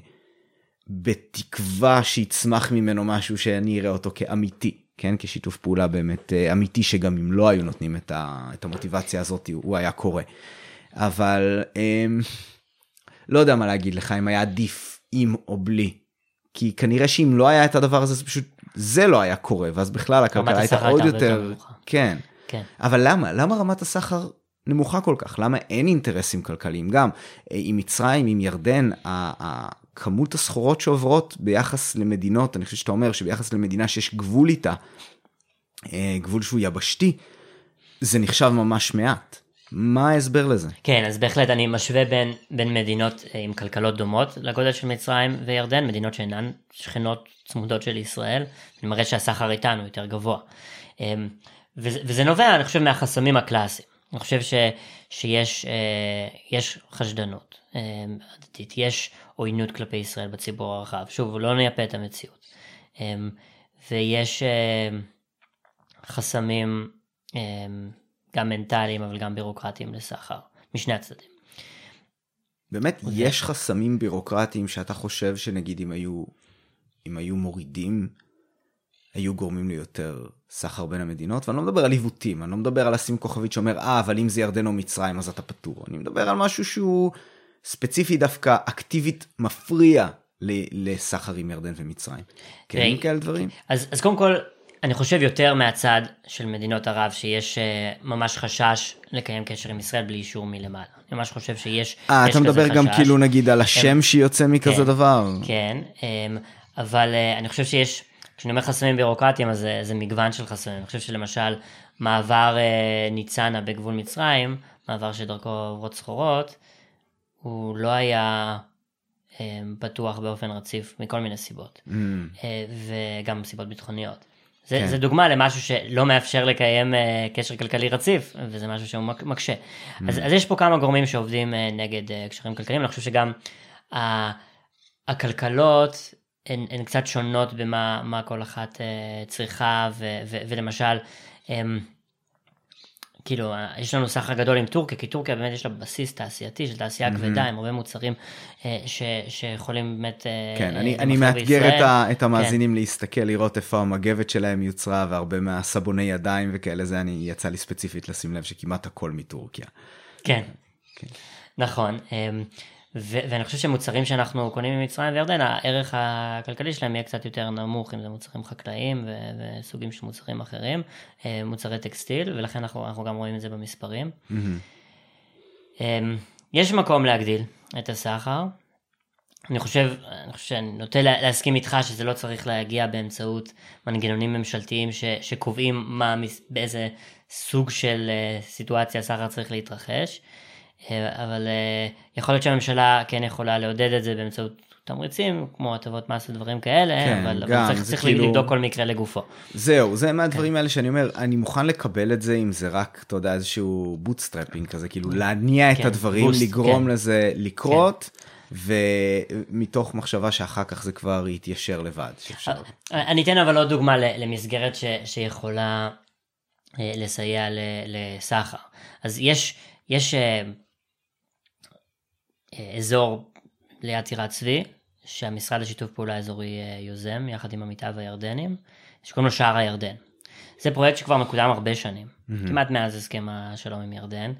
בתקווה שיצמח ממנו משהו שאני אראה אותו כאמיתי, כן? כשיתוף פעולה באמת אה, אמיתי, שגם אם לא היו נותנים את, ה, את המוטיבציה הזאת, הוא היה קורה. אבל אה, לא יודע מה להגיד לך, אם היה עדיף עם או בלי. כי כנראה שאם לא היה את הדבר הזה, זה פשוט, זה לא היה קורה, ואז בכלל הכלכלה הייתה עוד יותר... כן. כן. אבל למה? למה רמת הסחר נמוכה כל כך? למה אין אינטרסים כלכליים? גם אה, עם מצרים, עם ירדן, כמות הסחורות שעוברות ביחס למדינות, אני חושב שאתה אומר שביחס למדינה שיש גבול איתה, אה, גבול שהוא יבשתי, זה נחשב ממש מעט. מה ההסבר לזה? כן, אז בהחלט אני משווה בין, בין מדינות אה, עם כלכלות דומות לגודל של מצרים וירדן, מדינות שאינן שכנות צמודות של ישראל, אני מראה שהסחר איתנו יותר גבוה. וזה, וזה נובע, אני חושב, מהחסמים הקלאסיים. אני חושב ש, שיש אה, יש חשדנות אה, עדתית, יש עוינות כלפי ישראל בציבור הרחב. שוב, לא נייפה את המציאות. אה, ויש חסמים גם מנטליים אבל גם בירוקרטיים לסחר, משני הצדדים. באמת. יש חסמים בירוקרטיים שאתה חושב שנגיד אם היו אם היו מורידים, היו גורמים ליותר סחר בין המדינות, ואני לא מדבר על עיוותים, אני לא מדבר על לשים כוכבית שאומר, אה, אבל אם זה ירדן או מצרים אז אתה פטור. אני מדבר על משהו שהוא ספציפי דווקא אקטיבית מפריע לסחר עם ירדן ומצרים. כן, כאלה דברים? אז, אז קודם כל, אני חושב יותר מהצד של מדינות ערב שיש uh, ממש חשש לקיים קשר עם ישראל בלי אישור מלמעלה. אני ממש חושב שיש אה, אתה מדבר גם כאילו נגיד על השם הם, שיוצא מכזה כן, דבר. כן, um, אבל uh, אני חובר שיש, כשאני אומר חסמים בירוקרטיים אז זה, זה מגוון של חסמים. אני חושב שלמשל מעבר uh, ניצנה בגבול מצרים, מעבר שדרכו עוברות סחורות, הוא לא היה um, פתוח באופן רציף מכל מיני סיבות, mm. uh, וגם סיבות ביטחוניות. זה, כן. זה דוגמה למשהו שלא מאפשר לקיים uh, קשר כלכלי רציף, וזה משהו שהוא מקשה. Mm. אז, אז יש פה כמה גורמים שעובדים uh, נגד uh, קשרים כלכליים, אני חושב שגם uh, הכלכלות הן, הן קצת שונות במה כל אחת uh, צריכה, ו, ו, ולמשל, um, כאילו, יש לנו סחר גדול עם טורקיה, כי טורקיה באמת יש לה בסיס תעשייתי של תעשייה mm-hmm. כבדה, עם הרבה מוצרים אה, ש, שיכולים באמת... אה, כן, אני, אני מאתגר את, ה, את המאזינים כן. להסתכל, לראות איפה המגבת שלהם יוצרה, והרבה מהסבוני ידיים וכאלה, זה אני, יצא לי ספציפית לשים לב שכמעט הכל מטורקיה. כן, כן. נכון. אמ, ו- ואני חושב שמוצרים שאנחנו קונים ממצרים וירדן, הערך הכלכלי שלהם יהיה קצת יותר נמוך, אם זה מוצרים חקלאיים ו- וסוגים של מוצרים אחרים, אה, מוצרי טקסטיל, ולכן אנחנו, אנחנו גם רואים את זה במספרים. Mm-hmm. יש מקום להגדיל את הסחר. אני חושב, אני חושב שאני נוטה להסכים איתך שזה לא צריך להגיע באמצעות מנגנונים ממשלתיים ש, שקובעים מה, באיזה סוג של אה, סיטואציה הסחר צריך להתרחש. אה, אבל אה, יכול להיות שהממשלה כן יכולה לעודד את זה באמצעות תמריצים, כמו הטבות מס ודברים כאלה, כן, אבל, גם, אבל צריך, צריך כאילו... לבדוק כל מקרה לגופו. זהו, זה מהדברים כן. האלה שאני אומר, אני מוכן לקבל את זה אם זה רק, אתה יודע, איזשהו bootstrapping כזה, כאילו להניע כן, את הדברים, boost, לגרום כן. לזה לקרות. כן. ומתוך מחשבה שאחר כך זה כבר יתיישר לבד. שאפשר... אה, אני אתן אבל עוד דוגמה למסגרת ש, שיכולה לסייע לסחר. אז יש, יש אזור ליד טירת צבי, שהמשרד לשיתוף פעולה אזורי אה, יוזם, יחד עם עמיתיו הירדנים, שקוראים לו שער הירדן. זה פרויקט שכבר מקודם הרבה שנים, mm-hmm. כמעט מאז הסכם השלום עם ירדן,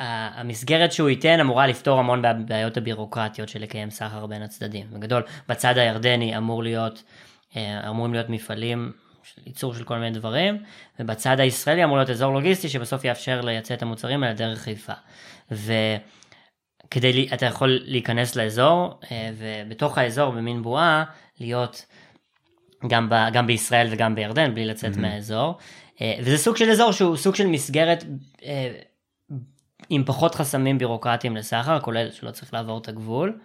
שהמסגרת שהוא ייתן אמורה לפתור המון בעיות הבירוקרטיות של לקיים סחר בין הצדדים. בגדול, בצד הירדני אמור להיות, אה, אמורים להיות מפעלים ייצור של כל מיני דברים, ובצד הישראלי אמור להיות אזור לוגיסטי שבסוף יאפשר לייצא את המוצרים האלה דרך חיפה. וכדי, אתה יכול להיכנס לאזור, אה, ובתוך האזור במין בועה, להיות גם, ב, גם בישראל וגם בירדן, בלי לצאת mm-hmm. מהאזור. אה, וזה סוג של אזור שהוא סוג של מסגרת אה, עם פחות חסמים בירוקרטיים לסחר, כולל שלא צריך לעבור את הגבול.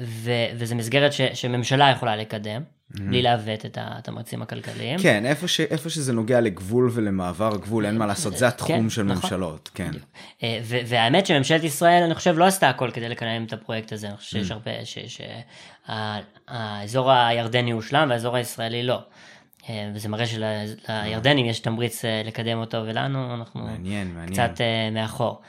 ו- וזה מסגרת ש- שממשלה יכולה לקדם. Mm-hmm. בלי לעוות את התמריצים הכלכליים. כן, איפה, ש, איפה שזה נוגע לגבול ולמעבר הגבול, אין מה *laughs* לעשות, זה התחום כן, של נכון. ממשלות, כן. אה, והאמת שממשלת ישראל, אני חושב, לא עשתה הכל כדי לקדם את הפרויקט הזה, אני חושב שיש mm. הרבה, שהאזור הירדני הושלם והאזור הישראלי לא. אה, וזה מראה שלירדנים יש תמריץ אה, לקדם אותו, ולנו אנחנו מעניין, מעניין. קצת מאחור.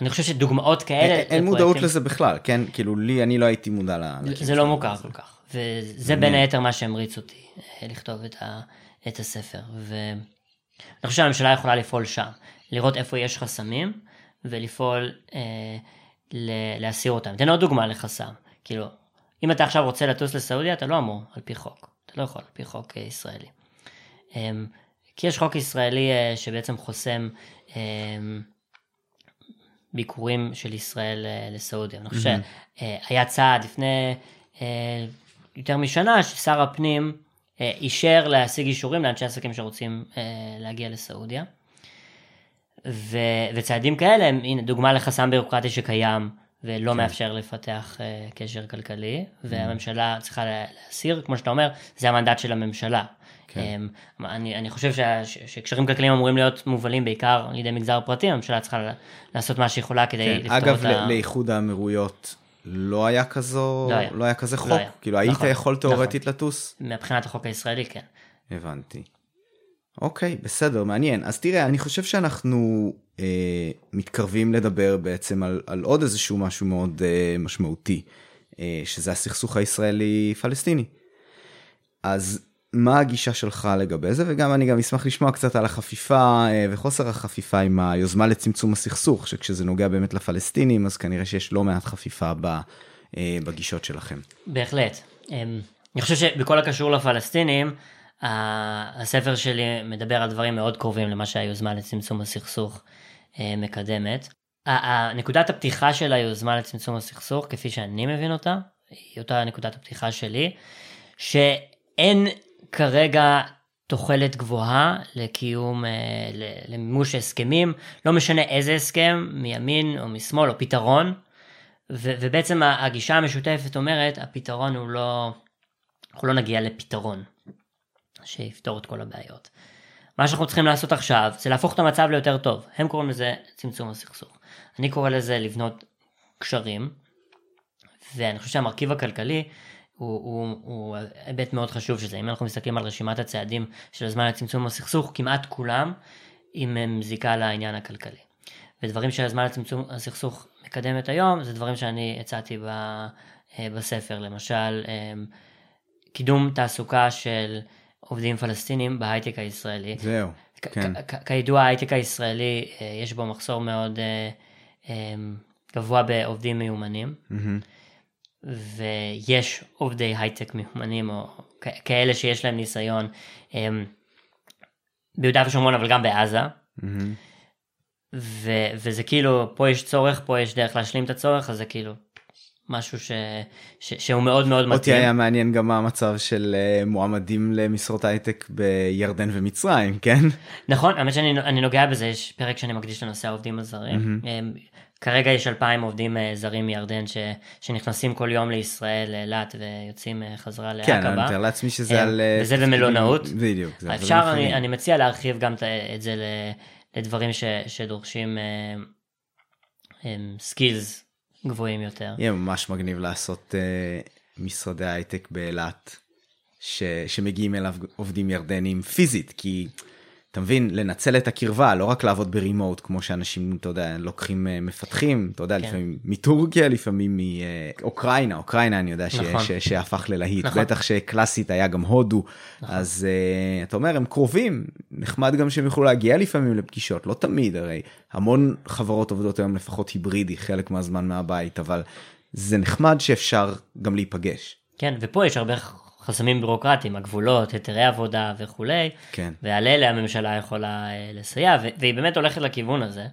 אני חושב שדוגמאות כאלה... אין מודעות לזה בכלל, כן? כאילו לי, אני לא הייתי מודע ל... זה לא מוכר כל כך. וזה בין היתר מה שהמריץ אותי, אה, לכתוב את, ה, את הספר. ואני חושב שהממשלה יכולה לפעול שם, לראות איפה יש חסמים, ולפעול אה, ל- להסיר אותם. אתן עוד דוגמה לחסם, כאילו, אם אתה עכשיו רוצה לטוס לסעודיה, אתה לא אמור על פי חוק, אתה לא יכול על פי חוק אה, ישראלי. אה, כי יש חוק ישראלי אה, שבעצם חוסם אה, ביקורים של ישראל אה, לסעודיה. אני חושב שהיה צעד לפני אה, יותר משנה ששר הפנים אה, אישר להשיג אישורים לאנשי עסקים שרוצים אה, להגיע לסעודיה. ו, וצעדים כאלה הם הנה דוגמה לחסם בירוקרטי שקיים ולא כן. מאפשר לפתח uh, קשר כלכלי והממשלה צריכה להסיר כמו שאתה אומר זה המנדט של הממשלה. כן. Um, אני, אני חושב שקשרים כלכליים אמורים להיות מובלים בעיקר על ידי מגזר פרטי הממשלה צריכה לעשות מה שיכולה כדי כן. לפתור אגב, את ה... אגב לאיחוד האמירויות לא היה כזו, לא היה, לא היה כזה לא חוק? לא היה. כאילו נכון, היית יכול תאורטית נכון. לטוס? מבחינת החוק הישראלי כן. הבנתי. אוקיי, בסדר, מעניין. אז תראה, אני חושב שאנחנו אה, מתקרבים לדבר בעצם על, על עוד איזשהו משהו מאוד אה, משמעותי. שזה הסכסוך הישראלי-פלסטיני. אז מה הגישה שלך לגבי זה וגם אני גם אשמח לשמוע קצת על החפיפה וחוסר החפיפה עם היוזמה לצמצום הסכסוך שכשזה נוגע באמת לפלסטינים אז כנראה שיש לא מעט חפיפה בגישות שלכם. בהחלט. אמ, אני חושב שבכל הקשור לפלסטינים הספר שלי מדבר על דברים מאוד קרובים למה שהיוזמה לצמצום הסכסוך אה, מקדמת. נקודת הפתיחה של היוזמה לצמצום הסכסוך, כפי שאני מבין אותה, היא אותה נקודת הפתיחה שלי, שאין כרגע תוחלת גבוהה לקיום, אה, למימוש הסכמים, לא משנה איזה הסכם, מימין או משמאל, או פתרון, ו, ובעצם הגישה המשותפת אומרת, הפתרון הוא לא, אנחנו לא נגיע לפתרון. שיפתור את כל הבעיות. מה שאנחנו צריכים לעשות עכשיו זה להפוך את המצב ליותר טוב. הם קוראים לזה צמצום הסכסוך. אני קורא לזה לבנות קשרים, ואני חושב שהמרכיב הכלכלי הוא, הוא, הוא היבט מאוד חשוב שזה. אם אנחנו מסתכלים על רשימת הצעדים של הזמן לצמצום הסכסוך, כמעט כולם עם זיקה לעניין הכלכלי. ודברים שהזמן לצמצום הסכסוך מקדמת היום, זה דברים שאני הצעתי אה, בספר. למשל, אה, קידום תעסוקה של עובדים פלסטינים בהייטק הישראלי. זהו, כן. כידוע ההייטק הישראלי אה, יש בו מחסור מאוד אה, אה, גבוה בעובדים מיומנים. ויש עובדי הייטק מיומנים או כאלה שיש להם ניסיון ביהודה ושומרון אבל גם בעזה. ו- וזה כאילו פה יש צורך פה יש דרך להשלים את הצורך אז זה כאילו משהו ש, ש, שהוא מאוד מאוד מתאים. אותי היה מעניין גם מה המצב של uh, מועמדים למשרות הייטק בירדן ומצרים, כן? נכון, האמת שאני נוגע בזה, יש פרק שאני מקדיש לנושא העובדים הזרים. Mm-hmm. כרגע יש אלפיים עובדים uh, זרים מירדן ש, שנכנסים כל יום לישראל, לאילת ויוצאים uh, חזרה לעקבה. כן, אני מתאר לעצמי שזה על... וזה במלונאות. בדיוק. אפשר, אני, אני מציע להרחיב גם את זה לדברים ש, שדורשים skills. גבוהים יותר. יהיה ממש מגניב לעשות משרדי הייטק באילת ש... שמגיעים אליו עובדים ירדנים פיזית כי אתה מבין לנצל את הקרבה לא רק לעבוד ב remote כמו שאנשים אתה יודע לוקחים uh, מפתחים אתה יודע כן. לפעמים מטורקיה לפעמים מאוקראינה uh, אוקראינה אני יודע ש... נכון. ש... שהפך ללהיט נכון. בטח שקלאסית היה גם הודו נכון. אז uh, אתה אומר הם קרובים נחמד גם שהם יוכלו להגיע לפעמים לפגישות לא תמיד הרי המון חברות עובדות היום לפחות היברידי חלק מהזמן מהבית אבל זה נחמד שאפשר גם להיפגש. כן ופה יש הרבה חסמים בירוקרטיים, הגבולות, היתרי עבודה וכולי, כן. ועל אלה הממשלה יכולה אה, לסייע, והיא באמת הולכת לכיוון הזה.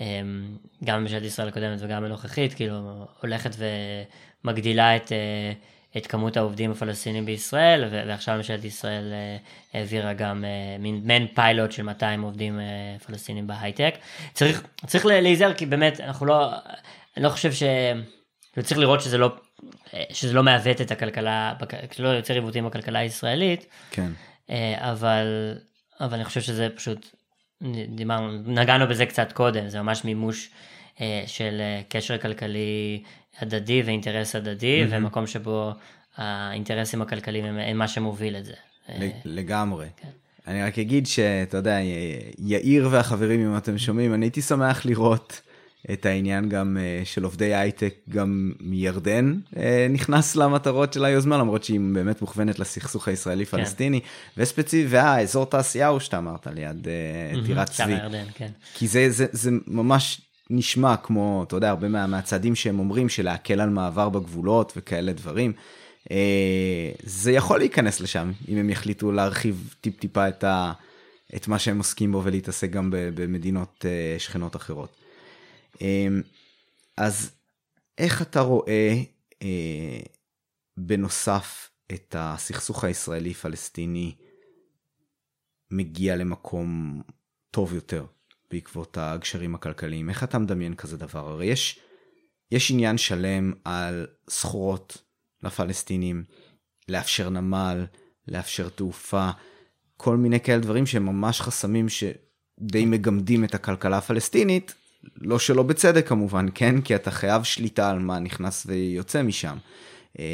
אמ, גם ממשלת ישראל הקודמת וגם הנוכחית, כאילו הולכת ומגדילה את, אה, את כמות העובדים הפלסטינים בישראל, ועכשיו ממשלת ישראל אה, העבירה גם מין מעין פיילוט של 200 עובדים פלסטינים בהייטק. צריך, צריך להיזהר כי באמת אנחנו לא, אני לא חושב ש... צריך לראות שזה לא שזה לא מעוות את הכלכלה, שלא יוצר עיוותים בכלכלה הישראלית. כן. אה, אבל, אבל אני חושב שזה פשוט, דיברנו, נגענו בזה קצת קודם, זה ממש מימוש אה, של אה, קשר כלכלי הדדי ואינטרס הדדי, mm-hmm. ומקום שבו האינטרסים הכלכליים הם, הם מה שמוביל את זה. לגמרי. כן. אני רק אגיד שאתה יודע, יאיר והחברים, אם אתם שומעים, אני הייתי שמח לראות את העניין גם uh, של עובדי הייטק גם מירדן uh, נכנס למטרות של היוזמה למרות שהיא באמת מוכוונת לסכסוך הישראלי פלסטיני כן. וספציפי והאזור תעשייה הוא שאתה אמרת ליד uh, טירת צבי כן. כי זה, זה זה ממש נשמע כמו אתה יודע הרבה מה, מהצעדים שהם אומרים של להקל על מעבר בגבולות וכאלה דברים. זה יכול להיכנס לשם אם הם יחליטו להרחיב טיפ טיפה את, ה, את מה שהם עוסקים בו ולהתעסק גם במדינות שכנות אחרות. אמ, אז איך אתה רואה אה, בנוסף את הסכסוך הישראלי-פלסטיני מגיע למקום טוב יותר בעקבות הגשרים הכלכליים? איך אתה מדמיין כזה דבר? הרי יש, יש עניין שלם על סחורות לפלסטינים, לאפשר נמל, לאפשר תעופה, כל מיני כאלה דברים שהם ממש חסמים שדי מגמדים את הכלכלה הפלסטינית, לא שלא בצדק כמובן, כן? כי אתה חייב שליטה על מה נכנס ויוצא משם. אה,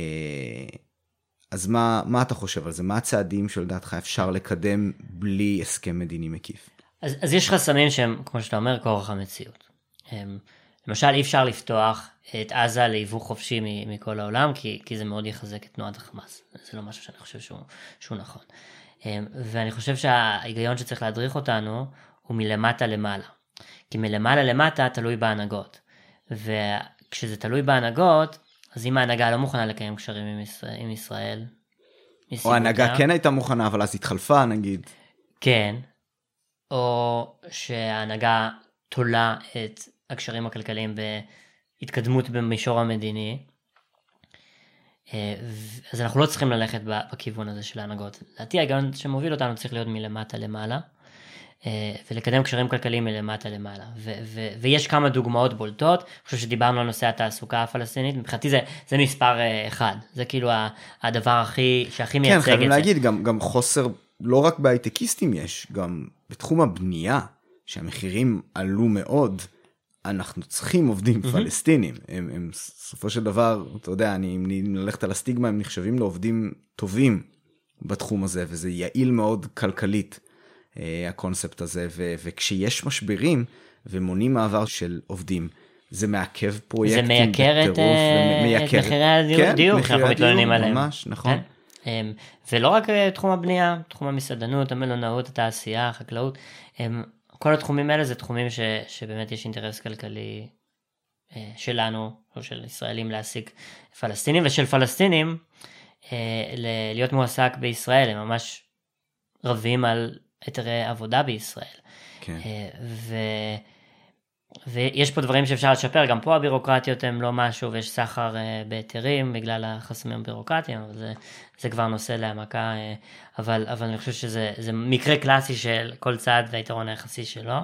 אז מה, מה אתה חושב על זה? מה הצעדים שלדעתך אפשר לקדם בלי הסכם מדיני מקיף? אז, אז יש חסמים שהם, כמו שאתה אומר, כורח המציאות. הם, למשל אי אפשר לפתוח את עזה ליבוא חופשי מכל העולם, כי, כי זה מאוד יחזק את תנועת החמאס. זה לא משהו שאני חושב שהוא, שהוא נכון. אמ, ואני חושב שההיגיון שצריך להדריך אותנו הוא מלמטה למעלה. כי מלמעלה למטה תלוי בהנהגות. וכשזה תלוי בהנהגות, אז אם ההנהגה לא מוכנה לקיים קשרים עם ישראל, עם ישראל או ההנהגה כן הייתה מוכנה, אבל אז התחלפה נגיד. כן. או שההנהגה תולה את הקשרים הכלכליים בהתקדמות במישור המדיני. אה, אז אנחנו לא צריכים ללכת בכיוון הזה של ההנהגות. לדעתי ההיגיון שמוביל אותנו צריך להיות מלמטה למעלה. אה, ולקדם קשרים כלכליים מלמטה למעלה. ו- ו- ויש כמה דוגמאות בולטות, אני חושב שדיברנו על נושא התעסוקה הפלסטינית, מבחינתי זה, זה מספר אה, אחד, זה כאילו הדבר הכי, שהכי מייצג כן, את זה. כן, חייבים להגיד, גם, גם חוסר, לא רק בהייטקיסטים יש, גם בתחום הבנייה, שהמחירים עלו מאוד, אנחנו צריכים עובדים mm-hmm. פלסטינים, הם, הם בסופו של דבר, אתה יודע, אני, אם נלכת על הסטיגמה, הם נחשבים לעובדים טובים בתחום הזה, וזה יעיל מאוד כלכלית. אה, הקונספט הזה, ו- וכשיש משברים ומונים מעבר של עובדים, זה מעכב פרויקטים זה מייקר את, אה, את מחירי הדיור, כן, דיור, שאנחנו מתלוננים עליהם. ממש, נכון. כן? אמ, ולא רק אה, תחום הבנייה, תחום המסעדנות, המלונאות, התעשייה, החקלאות, אמ, כל התחומים האלה זה תחומים ש, שבאמת יש אינטרס כלכלי שלנו, או של ישראלים להעסיק פלסטינים, ושל פלסטינים להיות מועסק בישראל, הם ממש רבים על היתרי עבודה בישראל. כן. אה, ו... ויש פה דברים שאפשר לשפר, גם פה הבירוקרטיות הן לא משהו ויש סחר אה, בהיתרים בגלל החסמים הבירוקרטיים, אבל זה, זה כבר נושא להעמקה, אה, אבל, אבל אני חושב שזה מקרה קלאסי של כל צד והיתרון היחסי שלו.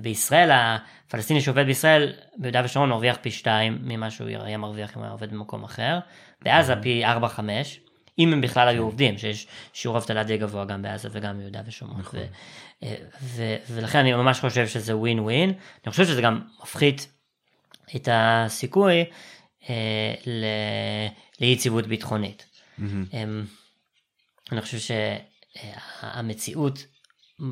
ובישראל, הפלסטיני שעובד בישראל, ביהודה ושומרון מרוויח פי שתיים ממה שהוא היה מרוויח אם הוא היה עובד במקום אחר, בעזה פי ארבע חמש. אם הם בכלל היו עובדים, שיש שיעור אבטלה די גבוה גם בעזה וגם ביהודה ושומרון. נכון. ולכן אני ממש חושב שזה ווין ווין. אני חושב שזה גם מפחית את הסיכוי אה, לאי יציבות ביטחונית. Mm-hmm. אני חושב שהמציאות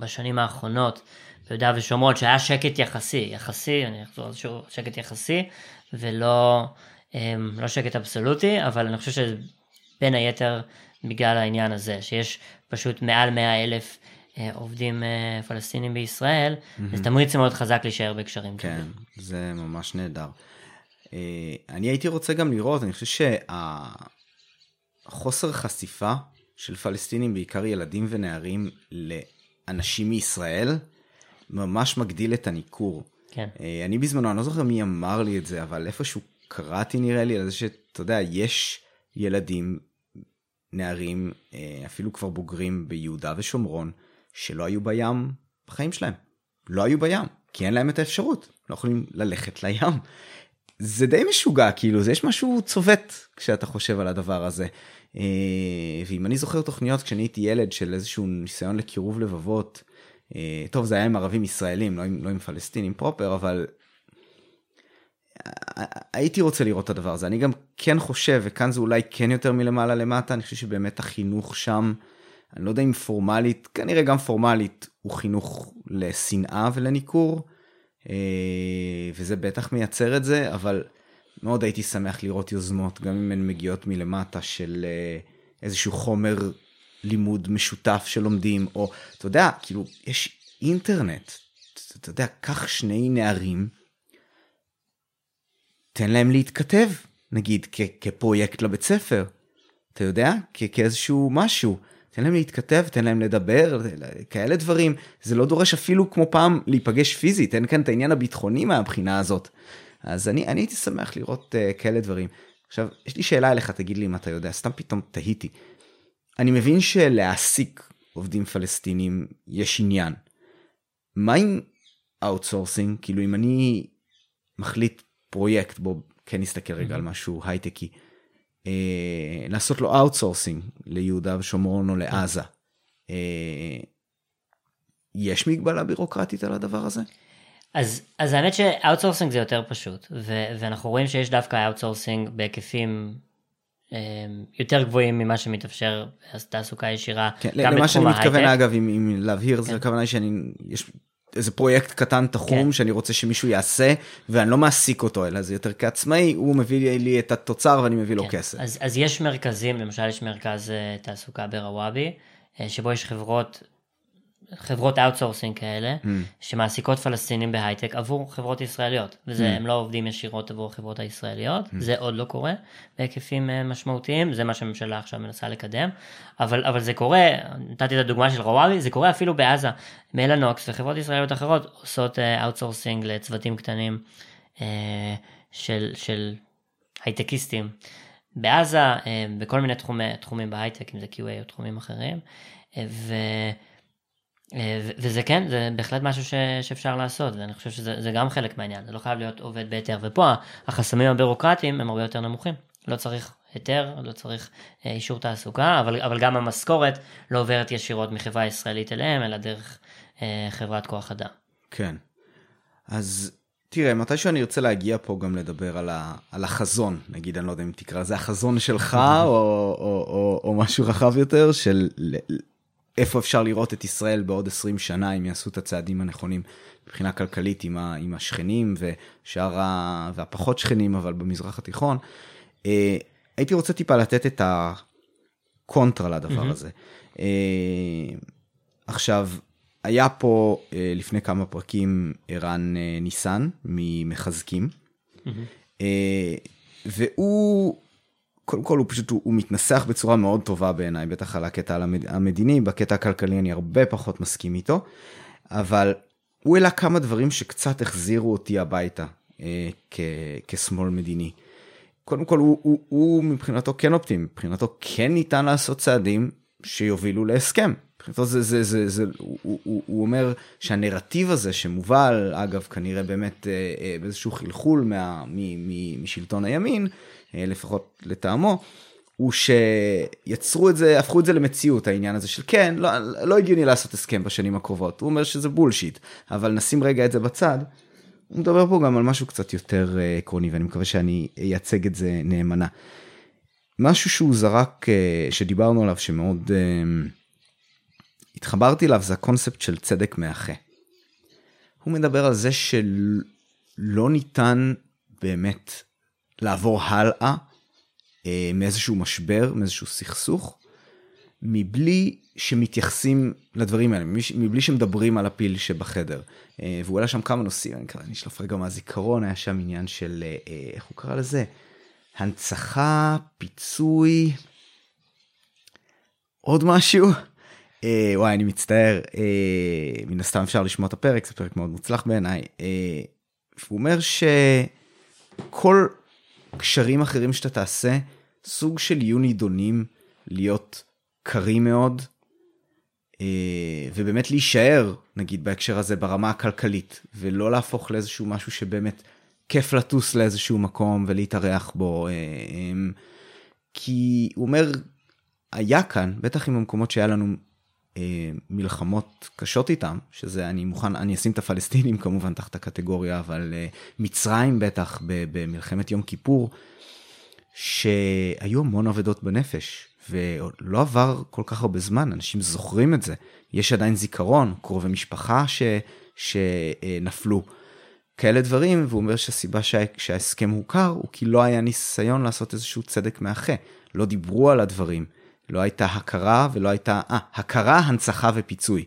בשנים האחרונות ביהודה ושומרון, שהיה שקט יחסי, יחסי, אני אחזור על שקט יחסי, ולא לא שקט אבסולוטי, אבל אני חושב בין היתר בגלל העניין הזה, שיש פשוט מעל 100 אלף אה, עובדים אה, פלסטינים בישראל, mm-hmm. זה תמריץ מאוד חזק להישאר בקשרים כן, טובים. כן, זה ממש נהדר. אה, אני הייתי רוצה גם לראות, אני חושב שהחוסר חשיפה של פלסטינים, בעיקר ילדים ונערים, לאנשים מישראל, ממש מגדיל את הניכור. כן. אני בזמנו, אני לא זוכר מי אמר לי את זה, אבל איפשהו קראתי נראה לי על זה שאתה יודע, יש ילדים נערים, אה, אפילו כבר בוגרים ביהודה ושומרון, שלא היו בים בחיים שלהם. לא היו בים, כי אין להם את האפשרות, לא יכולים ללכת לים. זה די משוגע, כאילו, זה יש משהו צובט כשאתה חושב על הדבר הזה. אה, ואם אני זוכר תוכניות כשאני הייתי ילד של איזשהו ניסיון לקירוב לבבות, אה, טוב, זה היה עם ערבים ישראלים, לא עם, לא עם פלסטינים פרופר, אבל הייתי רוצה לראות את הדבר הזה. אני גם כן חושב, וכאן זה אולי כן יותר מלמעלה למטה, אני חושב שבאמת החינוך שם, אני לא יודע אם פורמלית, כנראה גם פורמלית, הוא חינוך לשנאה ולניכור, אה, וזה בטח מייצר את זה, אבל מאוד הייתי שמח לראות יוזמות, גם אם הן מגיעות מלמטה, של אה, איזשהו חומר לימוד משותף שלומדים, או אתה יודע, כאילו, יש אינטרנט, אתה יודע, קח שני נערים, תן להם להתכתב, נגיד כ- כפרויקט לבית ספר, אתה יודע? כ- כאיזשהו משהו. תן להם להתכתב, תן להם לדבר, כאלה דברים. זה לא דורש אפילו כמו פעם להיפגש פיזית, אין כאן את העניין הביטחוני מהבחינה הזאת. אז אני, אני הייתי שמח לראות uh, כאלה דברים. עכשיו, יש לי שאלה אליך, תגיד לי אם אתה יודע, סתם פתאום תהיתי. אני מבין שלהעסיק עובדים פלסטינים יש עניין. מה עם outsourcing? כאילו אם אני מחליט פרויקט, בוא כן נסתכל רגע על משהו הייטקי, אה, לעשות לו outsourcing ליהודה ושומרון או לעזה. אה, יש מגבלה בירוקרטית על הדבר הזה? אז, אז האמת ש outsourcing זה יותר פשוט, ו- ואנחנו רואים שיש דווקא outsourcing בהיקפים אה, יותר גבוהים ממה שמתאפשר תעסוקה ישירה כן, גם. למה שאני מתכוון אגב, אם, אם להבהיר, כן. זה הכוונה היא שאני, יש איזה פרויקט קטן תחום כן. שאני רוצה שמישהו יעשה ואני לא מעסיק אותו אלא זה יותר כעצמאי הוא מביא לי את התוצר ואני מביא כן. לו כסף. אז, אז יש מרכזים למשל יש מרכז uh, תעסוקה ברוואבי uh, שבו יש חברות חברות outsourcing כאלה, mm. שמעסיקות פלסטינים בהייטק עבור חברות ישראליות, וזה, mm. הם לא עובדים ישירות עבור החברות הישראליות, mm. זה עוד לא קורה בהיקפים אה, משמעותיים, זה מה שהממשלה עכשיו מנסה לקדם, אבל, אבל זה קורה, נתתי את הדוגמה של רוואבי, זה קורה אפילו בעזה, מלאנוקס וחברות ישראליות אחרות עושות outsourcing אה, לצוותים קטנים אה, של, של הייטקיסטים. בעזה, בכל מיני תחומי, תחומים בהייטק, אם זה QA או תחומים אחרים, ו... אה, וזה כן, זה בהחלט משהו ש, שאפשר לעשות, ואני חושב שזה גם חלק מהעניין, זה לא חייב להיות עובד בהיתר, ופה החסמים הבירוקרטיים הם הרבה יותר נמוכים, לא צריך היתר, לא צריך אה, אישור תעסוקה, אבל, אבל גם המשכורת לא עוברת ישירות מחברה ישראלית אליהם, אלא דרך אה, חברת כוח אדם. כן, אז תראה, מתישהו אני ארצה להגיע פה גם לדבר על, ה, על החזון, נגיד, אני לא יודע אם תקרא לזה החזון שלך, או, *laughs* או, או, או, או משהו רחב יותר, של איפה אפשר לראות את ישראל בעוד 20 שנה אם יעשו את הצעדים הנכונים מבחינה כלכלית עם, ה, עם השכנים ושאר ה... והפחות שכנים אבל במזרח התיכון. אה, הייתי רוצה טיפה לתת את הקונטרה לדבר mm-hmm. הזה. אה, עכשיו, היה פה אה, לפני כמה פרקים ערן ניסן ממחזקים, mm-hmm. והוא קודם כל הוא פשוט, הוא, הוא מתנסח בצורה מאוד טובה בעיניי, בטח על הקטע המדיני, בקטע הכלכלי אני הרבה פחות מסכים איתו, אבל הוא העלה כמה דברים שקצת החזירו אותי הביתה אה, כ, כשמאל מדיני. קודם כל הוא, הוא, הוא מבחינתו כן אופטימי, מבחינתו כן ניתן לעשות צעדים שיובילו להסכם. מבחינתו זה, זה, זה, זה, הוא, הוא, הוא אומר שהנרטיב הזה שמובל, אגב כנראה באמת אה, אה, באיזשהו חלחול מה, מ, מ, משלטון הימין, לפחות לטעמו, הוא שיצרו את זה, הפכו את זה למציאות, העניין הזה של כן, לא, לא הגיוני לעשות הסכם בשנים הקרובות. הוא אומר שזה בולשיט, אבל נשים רגע את זה בצד. הוא מדבר פה גם על משהו קצת יותר אה, עקרוני, ואני מקווה שאני אייצג את זה נאמנה. משהו שהוא זרק, אה, שדיברנו עליו, שמאוד התחברתי אליו, זה הקונספט של צדק מאחה. הוא מדבר על זה שלא ניתן באמת לעבור הלאה אה, מאיזשהו משבר, מאיזשהו סכסוך, מבלי שמתייחסים לדברים האלה, מבלי שמדברים על הפיל שבחדר. אה, והוא העלה שם כמה נושאים, אני, אני אשלוף רגע מהזיכרון, היה שם עניין של, אה, אה, איך הוא קרא לזה? הנצחה, פיצוי, עוד משהו? אה, וואי, אני מצטער, אה, מן הסתם אפשר לשמוע את הפרק, זה פרק מאוד מוצלח בעיניי. אה, הוא אומר שכל קשרים אחרים שאתה תעשה, סוג של יהיו נידונים להיות קרים מאוד, אה, ובאמת להישאר, נגיד בהקשר הזה, ברמה הכלכלית, ולא להפוך לאיזשהו משהו שבאמת כיף לטוס לאיזשהו מקום ולהתארח בו. אה, אה, כי הוא אומר, היה כאן, בטח עם המקומות שהיה לנו מלחמות קשות איתם, שזה אני מוכן, אני אשים את הפלסטינים כמובן תחת הקטגוריה, אבל אה, מצרים בטח במלחמת יום כיפור, שהיו המון אבדות בנפש, ולא עבר כל כך הרבה זמן, אנשים זוכרים את זה, יש עדיין זיכרון, קרובי משפחה ש, שנפלו. כאלה דברים, והוא אומר שהסיבה שה, שההסכם הוכר הוא כי לא היה ניסיון לעשות איזשהו צדק מאחה, לא דיברו על הדברים. לא הייתה הכרה ולא הייתה, אה, הכרה, הנצחה ופיצוי.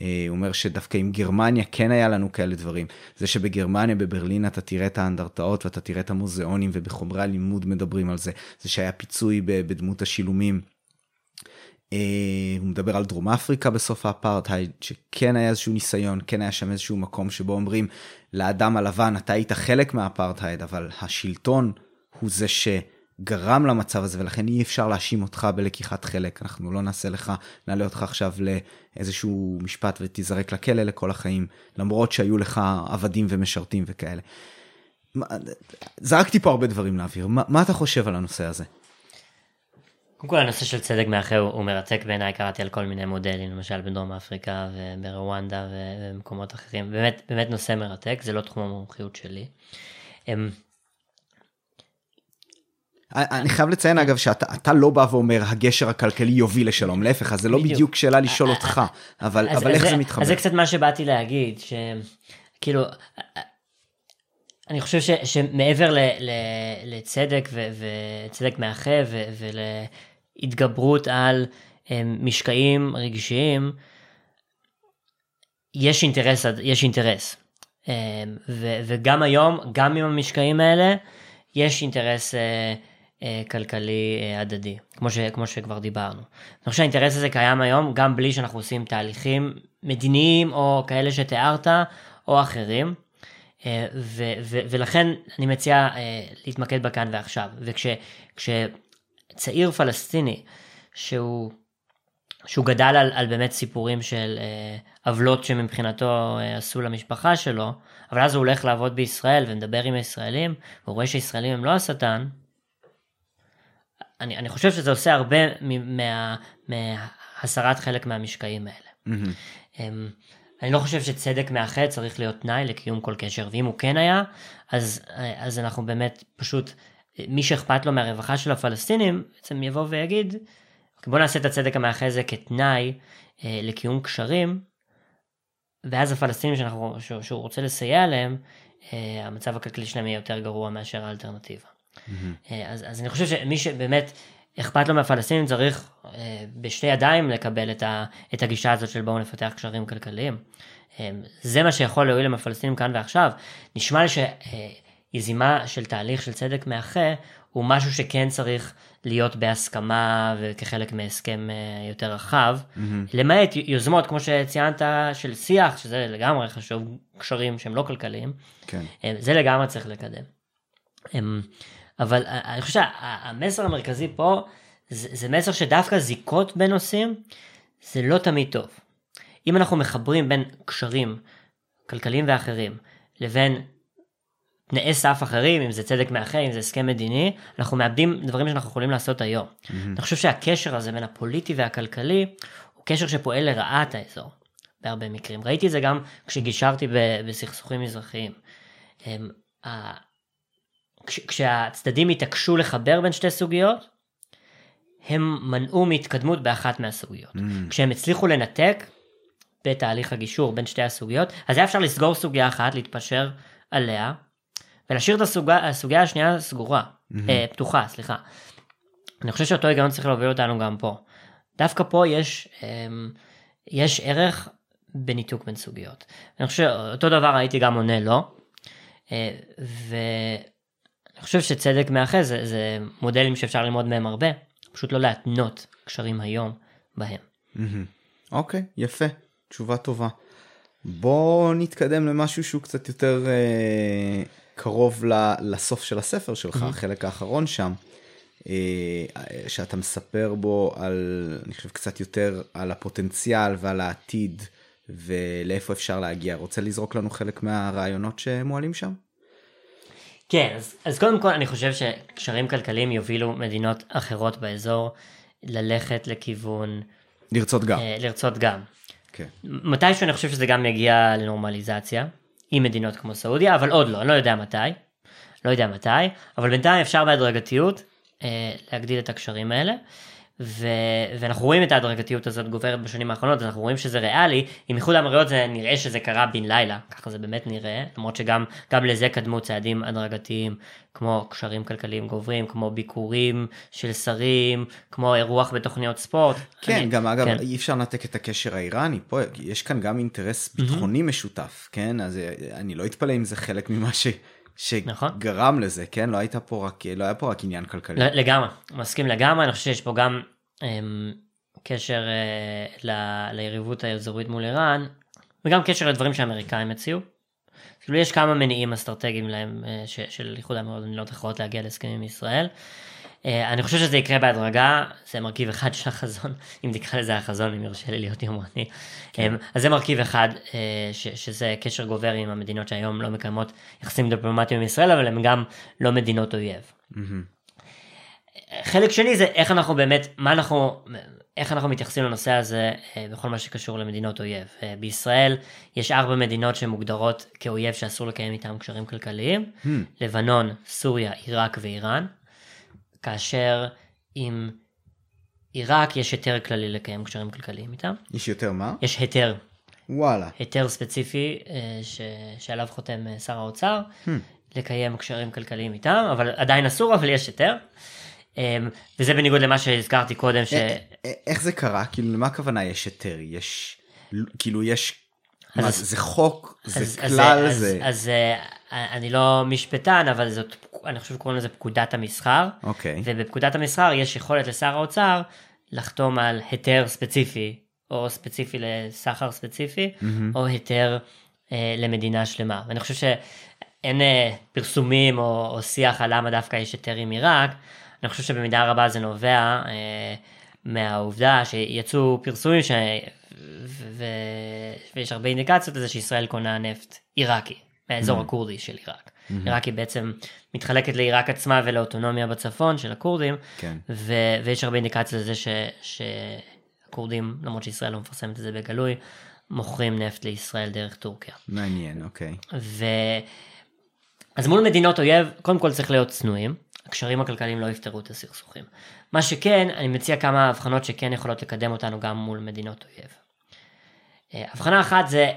אה, הוא אומר שדווקא עם גרמניה כן היה לנו כאלה דברים. זה שבגרמניה, בברלין, אתה תראה את האנדרטאות ואתה תראה את המוזיאונים ובחומרי הלימוד מדברים על זה. זה שהיה פיצוי בדמות השילומים. אה, הוא מדבר על דרום אפריקה בסוף האפרטהייד, שכן היה איזשהו ניסיון, כן היה שם איזשהו מקום שבו אומרים לאדם הלבן, אתה היית חלק מהאפרטהייד, אבל השלטון הוא זה ש... גרם למצב הזה ולכן אי אפשר להאשים אותך בלקיחת חלק אנחנו לא נעשה לך נעלה אותך עכשיו לאיזשהו משפט ותיזרק לכלא לכל החיים למרות שהיו לך עבדים ומשרתים וכאלה. זרקתי פה הרבה דברים לאוויר מה, מה אתה חושב על הנושא הזה. קודם כל הנושא של צדק מאחר הוא מרתק בעיניי קראתי על כל מיני מודלים למשל בדרום אפריקה וברואנדה ובמקומות אחרים באמת באמת נושא מרתק זה לא תחום המומחיות שלי. אני חייב לציין אגב שאתה לא בא ואומר הגשר הכלכלי יוביל לשלום, להפך, אז זה לא בדיוק שאלה לשאול אותך, אבל איך זה מתחבר? אז זה קצת מה שבאתי להגיד, שכאילו, אני חושב שמעבר לצדק וצדק מאחה ולהתגברות על משקעים רגשיים, יש אינטרס, יש אינטרס. וגם היום, גם עם המשקעים האלה, יש אינטרס אה, אה, כלכלי אה, הדדי, כמו, ש, כמו שכבר דיברנו. אני חושב שהאינטרס הזה קיים היום גם בלי שאנחנו עושים תהליכים מדיניים או כאלה שתיארת או אחרים. ו, ו, ולכן אני מציע להתמקד בכאן ועכשיו. וכשצעיר פלסטיני שהוא, שהוא גדל על, על באמת סיפורים של עוולות שמבחינתו עשו למשפחה שלו, אבל אז הוא הולך לעבוד בישראל ומדבר עם הישראלים, והוא רואה שישראלים הם לא השטן, אני, אני חושב שזה עושה הרבה מה, מהסרת חלק מהמשקעים האלה. Mm-hmm. אני לא חושב שצדק מאחד צריך להיות תנאי לקיום כל קשר, ואם הוא כן היה, אז, אז אנחנו באמת פשוט, מי שאכפת לו מהרווחה של הפלסטינים, בעצם יבוא ויגיד, בוא נעשה את הצדק המאחד הזה כתנאי אה, לקיום קשרים, ואז הפלסטינים שאנחנו, שהוא רוצה לסייע להם, אה, המצב הכלכלי שלהם יהיה יותר גרוע מאשר האלטרנטיבה. Mm-hmm. אז, אז אני חושב שמי שבאמת אכפת לו מהפלסטינים צריך אה, בשתי ידיים לקבל את, ה, את הגישה הזאת של בואו נפתח קשרים כלכליים. זה מה שיכול להועיל עם הפלסטינים כאן ועכשיו. נשמע לי שיזימה של תהליך של צדק מאחה הוא משהו שכן צריך להיות בהסכמה וכחלק מהסכם אה, יותר רחב, mm-hmm. למעט יוזמות כמו שציינת של שיח, שזה לגמרי חשוב, קשרים שהם לא כלכליים, כן. אה, זה לגמרי צריך לקדם. אמ, אבל אני חושב שהמסר המרכזי פה זה, זה מסר שדווקא זיקות בין נושאים זה לא תמיד טוב. אם אנחנו מחברים בין קשרים כלכליים ואחרים לבין תנאי סף אחרים, אם זה צדק מאחה, אם זה הסכם מדיני, אנחנו מאבדים דברים שאנחנו יכולים לעשות היום. Mm-hmm. אני חושב שהקשר הזה בין הפוליטי והכלכלי הוא קשר שפועל לרעת האזור, בהרבה מקרים. ראיתי את זה גם כשגישרתי בסכסוכים מזרחיים. כשהצדדים התעקשו לחבר בין שתי סוגיות, הם מנעו מהתקדמות באחת מהסוגיות. Mm-hmm. כשהם הצליחו לנתק בתהליך הגישור בין שתי הסוגיות, אז היה אפשר לסגור סוגיה אחת, להתפשר עליה, ולהשאיר את הסוגיה, הסוגיה השנייה סגורה, mm-hmm. אה, פתוחה, סליחה. אני חושב שאותו היגיון צריך להוביל אותנו גם פה. דווקא פה יש, אה, יש ערך בניתוק בין סוגיות. אני חושב שאותו דבר הייתי גם עונה לא, אה, ואני חושב שצדק מאחז זה, זה מודלים שאפשר ללמוד מהם הרבה, פשוט לא להתנות קשרים היום בהם. אוקיי, mm-hmm. okay, יפה, תשובה טובה. בוא נתקדם למשהו שהוא קצת יותר אה, קרוב לסוף של הספר שלך, החלק האחרון שם, אה, שאתה מספר בו על, אני חושב קצת יותר על הפוטנציאל ועל העתיד ולאיפה אפשר להגיע. רוצה לזרוק לנו חלק מהרעיונות שמועלים שם? כן, אז, אז קודם כל אני חושב שקשרים כלכליים יובילו מדינות אחרות באזור ללכת לכיוון... לרצות גם. אה, לרצות גם. כן. מתישהו אני חושב שזה גם יגיע לנורמליזציה. עם מדינות כמו סעודיה, אבל עוד לא, אני לא יודע מתי, לא יודע מתי, אבל בינתיים אפשר בהדרגתיות אה, להגדיל את הקשרים האלה. ו... ואנחנו רואים את ההדרגתיות הזאת גוברת בשנים האחרונות, אנחנו רואים שזה ריאלי, עם איחוד האמירויות זה נראה שזה קרה בן לילה, ככה זה באמת נראה, למרות שגם לזה קדמו צעדים הדרגתיים, כמו קשרים כלכליים גוברים, כמו ביקורים של שרים, כמו אירוח בתוכניות ספורט. כן, אני, גם אגב, כן. אי אפשר לנתק את הקשר האיראני, פה יש כאן גם אינטרס ביטחוני mm-hmm. משותף, כן, אז אה, אני לא אתפלא אם זה חלק ממה ש... נכון. שגרם. לזה, כן? לא הייתה פה רק, לא היה פה רק עניין כלכלי. לגמרי, מסכים לגמרי, אני חושב שיש פה גם אמ, קשר ל, ליריבות האזורית מול איראן, וגם קשר לדברים שהאמריקאים הציעו. כאילו יש כמה מניעים אסטרטגיים להם ש, של איחוד המדינות אחרות להגיע להסכמים עם ישראל. אה, אני חושב שזה יקרה בהדרגה, זה מרכיב אחד של החזון, *laughs* אם תקרא לזה החזון, אם יורשה לי להיות יומרני. כן. אז זה מרכיב אחד, אה, ש, שזה קשר גובר עם המדינות שהיום לא מקיימות יחסים דיפלומטיים עם ישראל, אבל הן גם לא מדינות אויב. חלק שני זה איך אנחנו באמת, מה אנחנו, איך אנחנו מתייחסים לנושא הזה אה, בכל מה שקשור למדינות אויב. בישראל יש ארבע מדינות שמוגדרות כאויב שאסור לקיים איתם קשרים כלכליים, hmm. לבנון, סוריה, עיראק ואיראן. כאשר עם עיראק יש היתר כללי לקיים קשרים כלכליים איתם. יש יותר מה? יש היתר. וואלה. היתר ספציפי אה, ש... שעליו חותם אה, שר האוצר, hmm. לקיים קשרים כלכליים איתם, אבל עדיין אסור, אבל יש היתר. אמ, וזה בניגוד למה שהזכרתי קודם ש... איך זה קרה? כאילו למה הכוונה יש היתר? יש כאילו יש אז, מה, זה חוק, זה אז, כלל, אז, זה... אז, אז אה, אני לא משפטן, אבל זאת, אני חושב שקוראים לזה פקודת המסחר. אוקיי. ובפקודת המסחר יש יכולת לשר האוצר לחתום על היתר ספציפי, או ספציפי לסחר ספציפי, mm-hmm. או היתר אה, למדינה שלמה. ואני חושב שאין אה, פרסומים או, או שיח על למה דווקא יש היתר עם עיראק. אני חושב שבמידה רבה זה נובע אה, מהעובדה שיצאו פרסומים ש... ו... ויש הרבה אינדיקציות לזה שישראל קונה נפט עיראקי מהאזור mm-hmm. הכורדי של עיראק. Mm-hmm. עיראק היא בעצם מתחלקת לעיראק עצמה ולאוטונומיה בצפון של הכורדים כן. ו... ויש הרבה אינדיקציות לזה ש... שהכורדים למרות שישראל לא מפרסמת את זה בגלוי מוכרים נפט לישראל דרך טורקיה. מעניין אוקיי. ו... אז מול מדינות אויב קודם כל צריך להיות צנועים. הקשרים הכלכליים לא יפתרו את הסכסוכים. מה שכן, אני מציע כמה הבחנות שכן יכולות לקדם אותנו גם מול מדינות אויב. אה, הבחנה אחת זה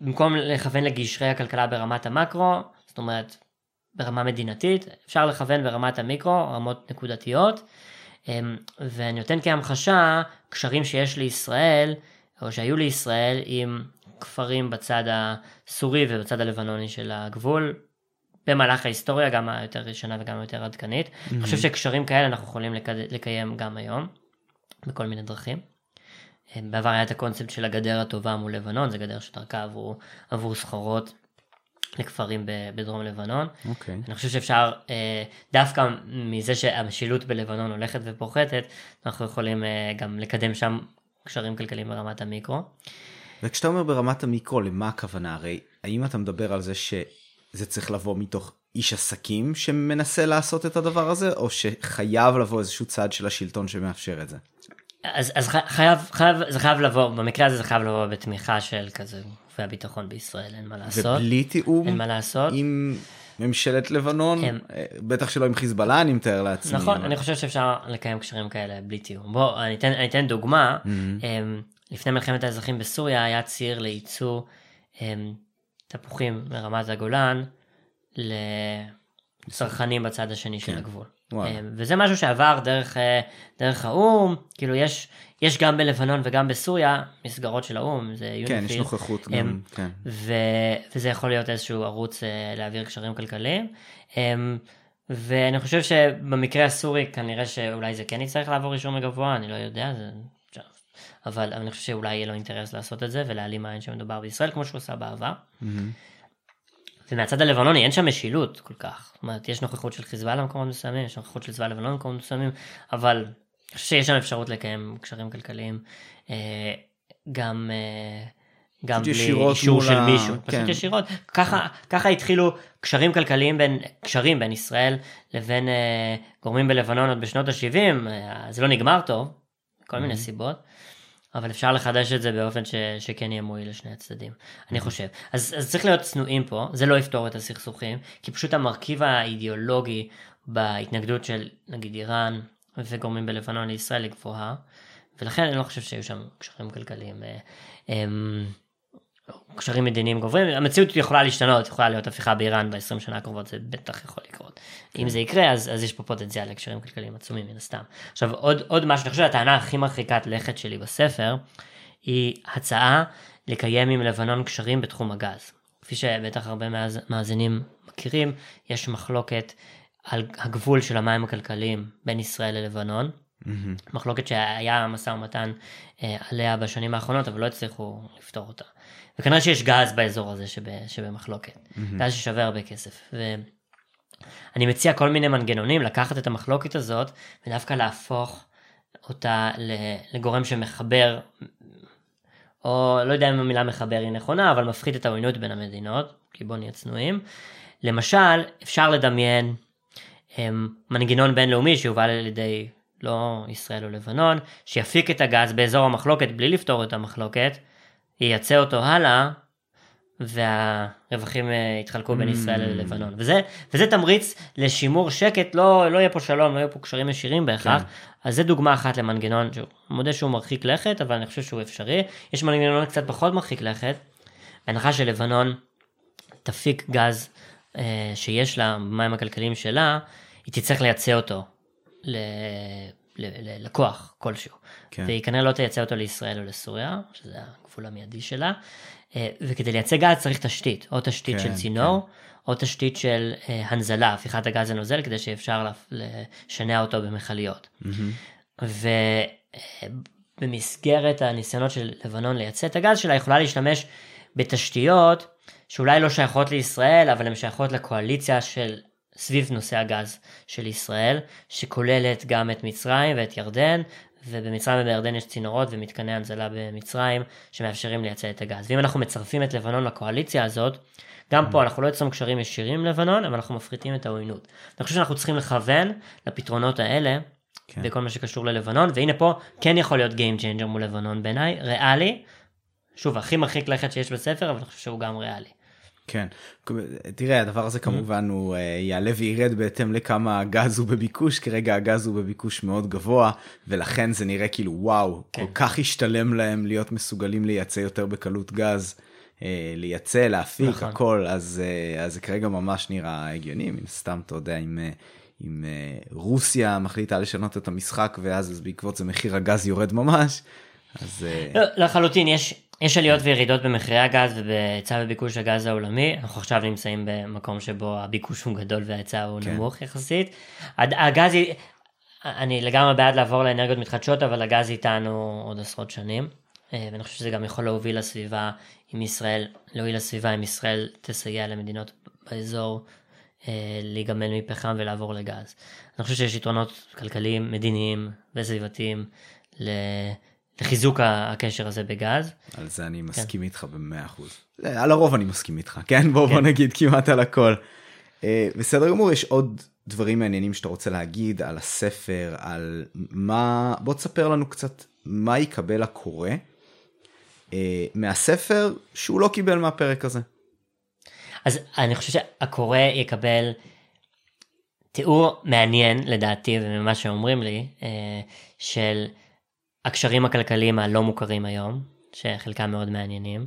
במקום לכוון לגשרי הכלכלה ברמת המקרו, זאת אומרת ברמה מדינתית, אפשר לכוון ברמת המיקרו, רמות נקודתיות, אה, ואני נותן כהמחשה קשרים שיש לישראל, או שהיו לישראל עם כפרים בצד הסורי ובצד הלבנוני של הגבול, במהלך ההיסטוריה, גם היותר ישנה וגם היותר עדכנית. Mm-hmm. אני חושב שקשרים כאלה אנחנו יכולים לק... לקיים גם היום, בכל מיני דרכים. אה, בעבר היה את הקונספט של הגדר הטובה מול לבנון, זה גדר שדרכה עבור, עבור סחורות לכפרים בדרום לבנון. Okay. אוקיי. אני חושב שאפשר, אה, דווקא מזה שהמשילות בלבנון הולכת ופוחתת, אנחנו יכולים אה, גם לקדם שם קשרים כלכליים ברמת המיקרו. וכשאתה אומר ברמת המיקרו, למה הכוונה? הרי האם אתה מדבר על זה ש... זה צריך לבוא מתוך איש עסקים שמנסה לעשות את הדבר הזה, או שחייב לבוא איזשהו צד של השלטון שמאפשר את זה? אז, אז חייב, חייב, זה חייב לבוא, במקרה הזה זה חייב לבוא בתמיכה של כזה גופי הביטחון בישראל, אין מה לעשות. ובלי תיאום? אין מה לעשות. עם ממשלת לבנון, הם... אה, בטח שלא עם חיזבאללה, אני מתאר לעצמי. נכון, אבל... אני חושב שאפשר לקיים קשרים כאלה בלי תיאום. בוא, אני אתן, אני אתן דוגמה. Mm-hmm. לפני מלחמת האזרחים בסוריה היה ציר לייצוא תפוחים מרמת הגולן לצרכנים בצד השני כן. של הגבול. וואו. אה, וזה משהו שעבר דרך, אה, דרך האו"ם, כאילו יש, יש גם בלבנון וגם בסוריה מסגרות של האו"ם, זה יוניפיל. כן, יש נוכחות הם, גם, כן. ו, וזה יכול להיות איזשהו ערוץ אה, להעביר קשרים כלכליים. ואני חושב שבמקרה הסורי כנראה שאולי זה כן יצטרך לעבור אישור מגבוה, אני לא יודע, זה אבל אני חושב שאולי יהיה לו אינטרס לעשות את זה ולהעלים עין שמדובר בישראל כמו שהוא עשה בעבר. Mm-hmm. ומהצד הלבנוני אין שם משילות כל כך. זאת אומרת, יש נוכחות של חיזבאללה במקומות מסוימים, יש נוכחות של צבא לבנון במקומות מסוימים, אבל אני חושב שיש שם אפשרות לקיים קשרים כלכליים אה, גם, אה, גם בלי אישור של ה... מישהו, כן. פשוט ישירות. ככה, ככה התחילו קשרים כלכליים בין, קשרים בין ישראל לבין אה, גורמים בלבנון עוד בשנות ה-70, אה, זה לא נגמר טוב, כל mm-hmm. מיני סיבות. אבל אפשר לחדש את זה באופן ש, שכן יהיה מועיל לשני הצדדים, אני חושב. אז, אז צריך להיות צנועים פה, זה לא יפתור את הסכסוכים, כי פשוט המרכיב האידיאולוגי בהתנגדות של נגיד איראן וגורמים בלבנון לישראל היא גבוהה, ולכן אני לא חושב שהיו שם קשרים כלכליים. אה, אמ, קשרים מדיניים גוברים, המציאות יכולה להשתנות, יכולה להיות הפיכה באיראן ב-20 שנה הקרובות, זה בטח יכול לקרות. כן. אם זה יקרה, אז, אז יש פה פוטנציאל לקשרים כלכליים עצומים מן הסתם. עכשיו עוד, עוד משהו, אני חושב שהטענה הכי מרחיקת לכת שלי בספר, היא הצעה לקיים עם לבנון קשרים בתחום הגז. כפי שבטח הרבה מאזינים מכירים, יש מחלוקת על הגבול של המים הכלכליים בין ישראל ללבנון. Mm-hmm. מחלוקת שהיה משא ומתן אה, עליה בשנים האחרונות, אבל לא הצליחו לפתור אותה. וכנראה שיש גז באזור הזה שב, שבמחלוקת, mm-hmm. גז ששווה הרבה כסף. ואני מציע כל מיני מנגנונים לקחת את המחלוקת הזאת ודווקא להפוך אותה לגורם שמחבר, או לא יודע אם המילה מחבר היא נכונה, אבל מפחית את העוינות בין המדינות, כי בואו נהיה צנועים. למשל, אפשר לדמיין מנגנון בינלאומי שיובל על ידי לא ישראל או לבנון, שיפיק את הגז באזור המחלוקת בלי לפתור את המחלוקת, ייצא אותו הלאה, והרווחים יתחלקו בין ישראל ללבנון וזה וזה תמריץ לשימור שקט לא לא יהיה פה שלום לא יהיו פה קשרים ישירים בהכרח כן. אז זה דוגמה אחת למנגנון שהוא מודה שהוא מרחיק לכת אבל אני חושב שהוא אפשרי יש מנגנון קצת פחות מרחיק לכת. בהנחה שלבנון תפיק גז אה, שיש לה במים הכלכליים שלה היא תצטרך לייצא אותו ל... ללקוח כלשהו. כן. והיא כנראה לא תייצא אותו לישראל או לסוריה, שזה הגבול המיידי שלה. אה, וכדי לייצא גז צריך תשתית, או תשתית כן, של צינור, כן. או תשתית של אה, הנזלה, הפיכת הגז לנוזל, כדי שאפשר לשנע אותו במכליות. Mm-hmm. ובמסגרת הניסיונות של לבנון לייצא את הגז שלה, יכולה להשתמש בתשתיות שאולי לא שייכות לישראל, אבל הן שייכות לקואליציה של סביב נושא הגז של ישראל, שכוללת גם את מצרים ואת ירדן, ובמצרים ובירדן יש צינורות ומתקני הנזלה במצרים שמאפשרים לייצא את הגז. ואם אנחנו מצרפים את לבנון לקואליציה הזאת, גם פה אנחנו לא יוצרים קשרים ישירים עם לבנון, אבל אנחנו מפחיתים את העוינות. אני חושב שאנחנו צריכים לכוון לפתרונות האלה, כן. בכל מה שקשור ללבנון, והנה פה כן יכול להיות Game Changer מול לבנון בעיניי, ריאלי, שוב, הכי מרחיק לכת שיש בספר, אבל אני חושב שהוא גם ריאלי. כן, תראה הדבר הזה כמובן הוא אה, יעלה וירד בהתאם לכמה הגז הוא בביקוש, כרגע הגז הוא בביקוש מאוד גבוה ולכן זה נראה כאילו וואו, כן. כל כך השתלם להם להיות מסוגלים לייצא יותר בקלות גז, אה, לייצא, להפיק, נכון. הכל, אז, אה, אז זה כרגע ממש נראה הגיוני, מן סתם אתה יודע אם... אם רוסיה מחליטה לשנות את המשחק ואז בעקבות זה מחיר הגז יורד ממש. אז לא, לחלוטין יש יש עליות וירידות במחירי הגז ובהיצע וביקוש הגז העולמי, אנחנו עכשיו נמצאים במקום שבו הביקוש הוא גדול וההיצע הוא כן. נמוך יחסית. הגז, אני לגמרי בעד לעבור לאנרגיות מתחדשות, אבל הגז איתנו עוד עשרות שנים, אה, ואני חושב שזה גם יכול להוביל לסביבה עם ישראל, להועיל לסביבה אם ישראל תסייע למדינות באזור אה, להיגמל מפחם ולעבור לגז. אני חושב שיש יתרונות כלכליים, מדיניים וסביבתיים. לחיזוק הקשר הזה בגז. על זה אני. מסכים כן. איתך במאה אחוז. על הרוב אני מסכים איתך, כן? בוא, כן. בוא נגיד כמעט על הכל. אה, בסדר גמור, יש עוד דברים מעניינים שאתה רוצה להגיד על הספר, על מה... בוא תספר לנו קצת מה יקבל הקורא אה, מהספר שהוא לא קיבל מהפרק הזה. אז אני חושב שהקורא יקבל תיאור מעניין לדעתי וממה שאומרים לי אה, של הקשרים הכלכליים הלא מוכרים היום, שחלקם מאוד מעניינים,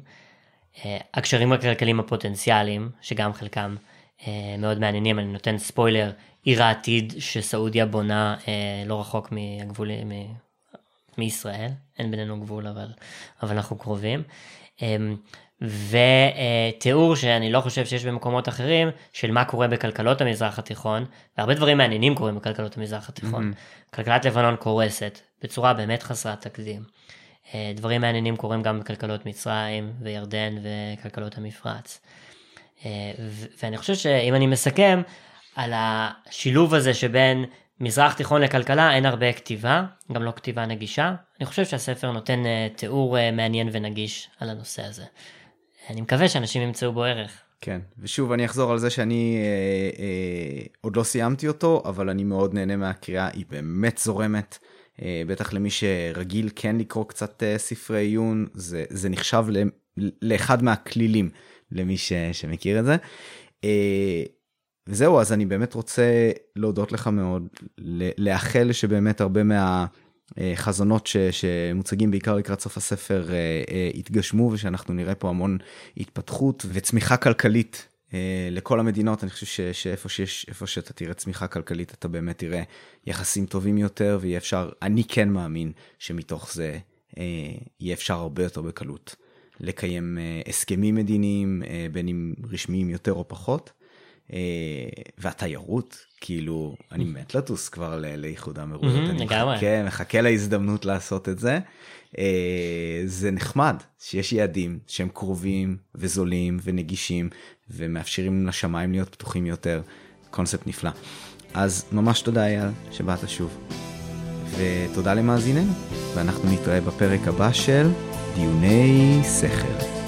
אה, הקשרים הכלכליים הפוטנציאליים, שגם חלקם אה, מאוד מעניינים, אני נותן ספוילר, עיר העתיד שסעודיה בונה אה, לא רחוק מהגבול, מ... מישראל, אין בינינו גבול אבל, אבל אנחנו קרובים. ותיאור שאני לא חושב שיש במקומות אחרים של מה קורה בכלכלות המזרח התיכון והרבה דברים מעניינים קורים בכלכלות המזרח התיכון. Mm-hmm. כלכלת לבנון קורסת בצורה באמת חסרת תקדים. אה, דברים מעניינים קורים גם בכלכלות מצרים וירדן וכלכלות המפרץ. אה, ואני חושב שאם אני מסכם על השילוב הזה שבין מזרח תיכון לכלכלה אין הרבה כתיבה, גם לא כתיבה נגישה. אני חושב שהספר נותן אה, תיאור מעניין ונגיש על הנושא הזה. אני מקווה שאנשים ימצאו בו ערך. כן, ושוב אני אחזור על זה שאני אה, אה, עוד לא סיימתי אותו, אבל אני מאוד נהנה מהקריאה, היא באמת זורמת. אה, בטח למי שרגיל כן לקרוא קצת אה, ספרי עיון, זה, זה נחשב ל, לאחד מהכלילים למי ש, שמכיר את זה. אה, וזהו, אז אני באמת רוצה להודות לך מאוד, לאחל שבאמת הרבה מה... חזונות ש, שמוצגים בעיקר לקראת סוף הספר יתגשמו ושאנחנו נראה פה המון התפתחות וצמיחה כלכלית לכל המדינות, אני חושב ש, שאיפה שיש, איפה שאתה תראה צמיחה כלכלית, אתה באמת תראה יחסים טובים יותר, ויהיה אפשר, אני כן מאמין שמתוך זה אה, יהיה אפשר הרבה יותר בקלות לקיים אה, הסכמים מדיניים, אה, בין אם רשמיים יותר או פחות. אה, והתיירות, כאילו, אני מת לטוס כבר לאיחוד האמירויות, אני מחכה, מחכה להזדמנות לעשות את זה. אה, זה נחמד שיש יעדים שהם קרובים וזולים ונגישים ומאפשרים לשמיים להיות פתוחים יותר, קונספט נפלא. אז ממש תודה אייל שבאת שוב. ותודה למאזיננו, ואנחנו נתראה בפרק הבא של דיוני שכל.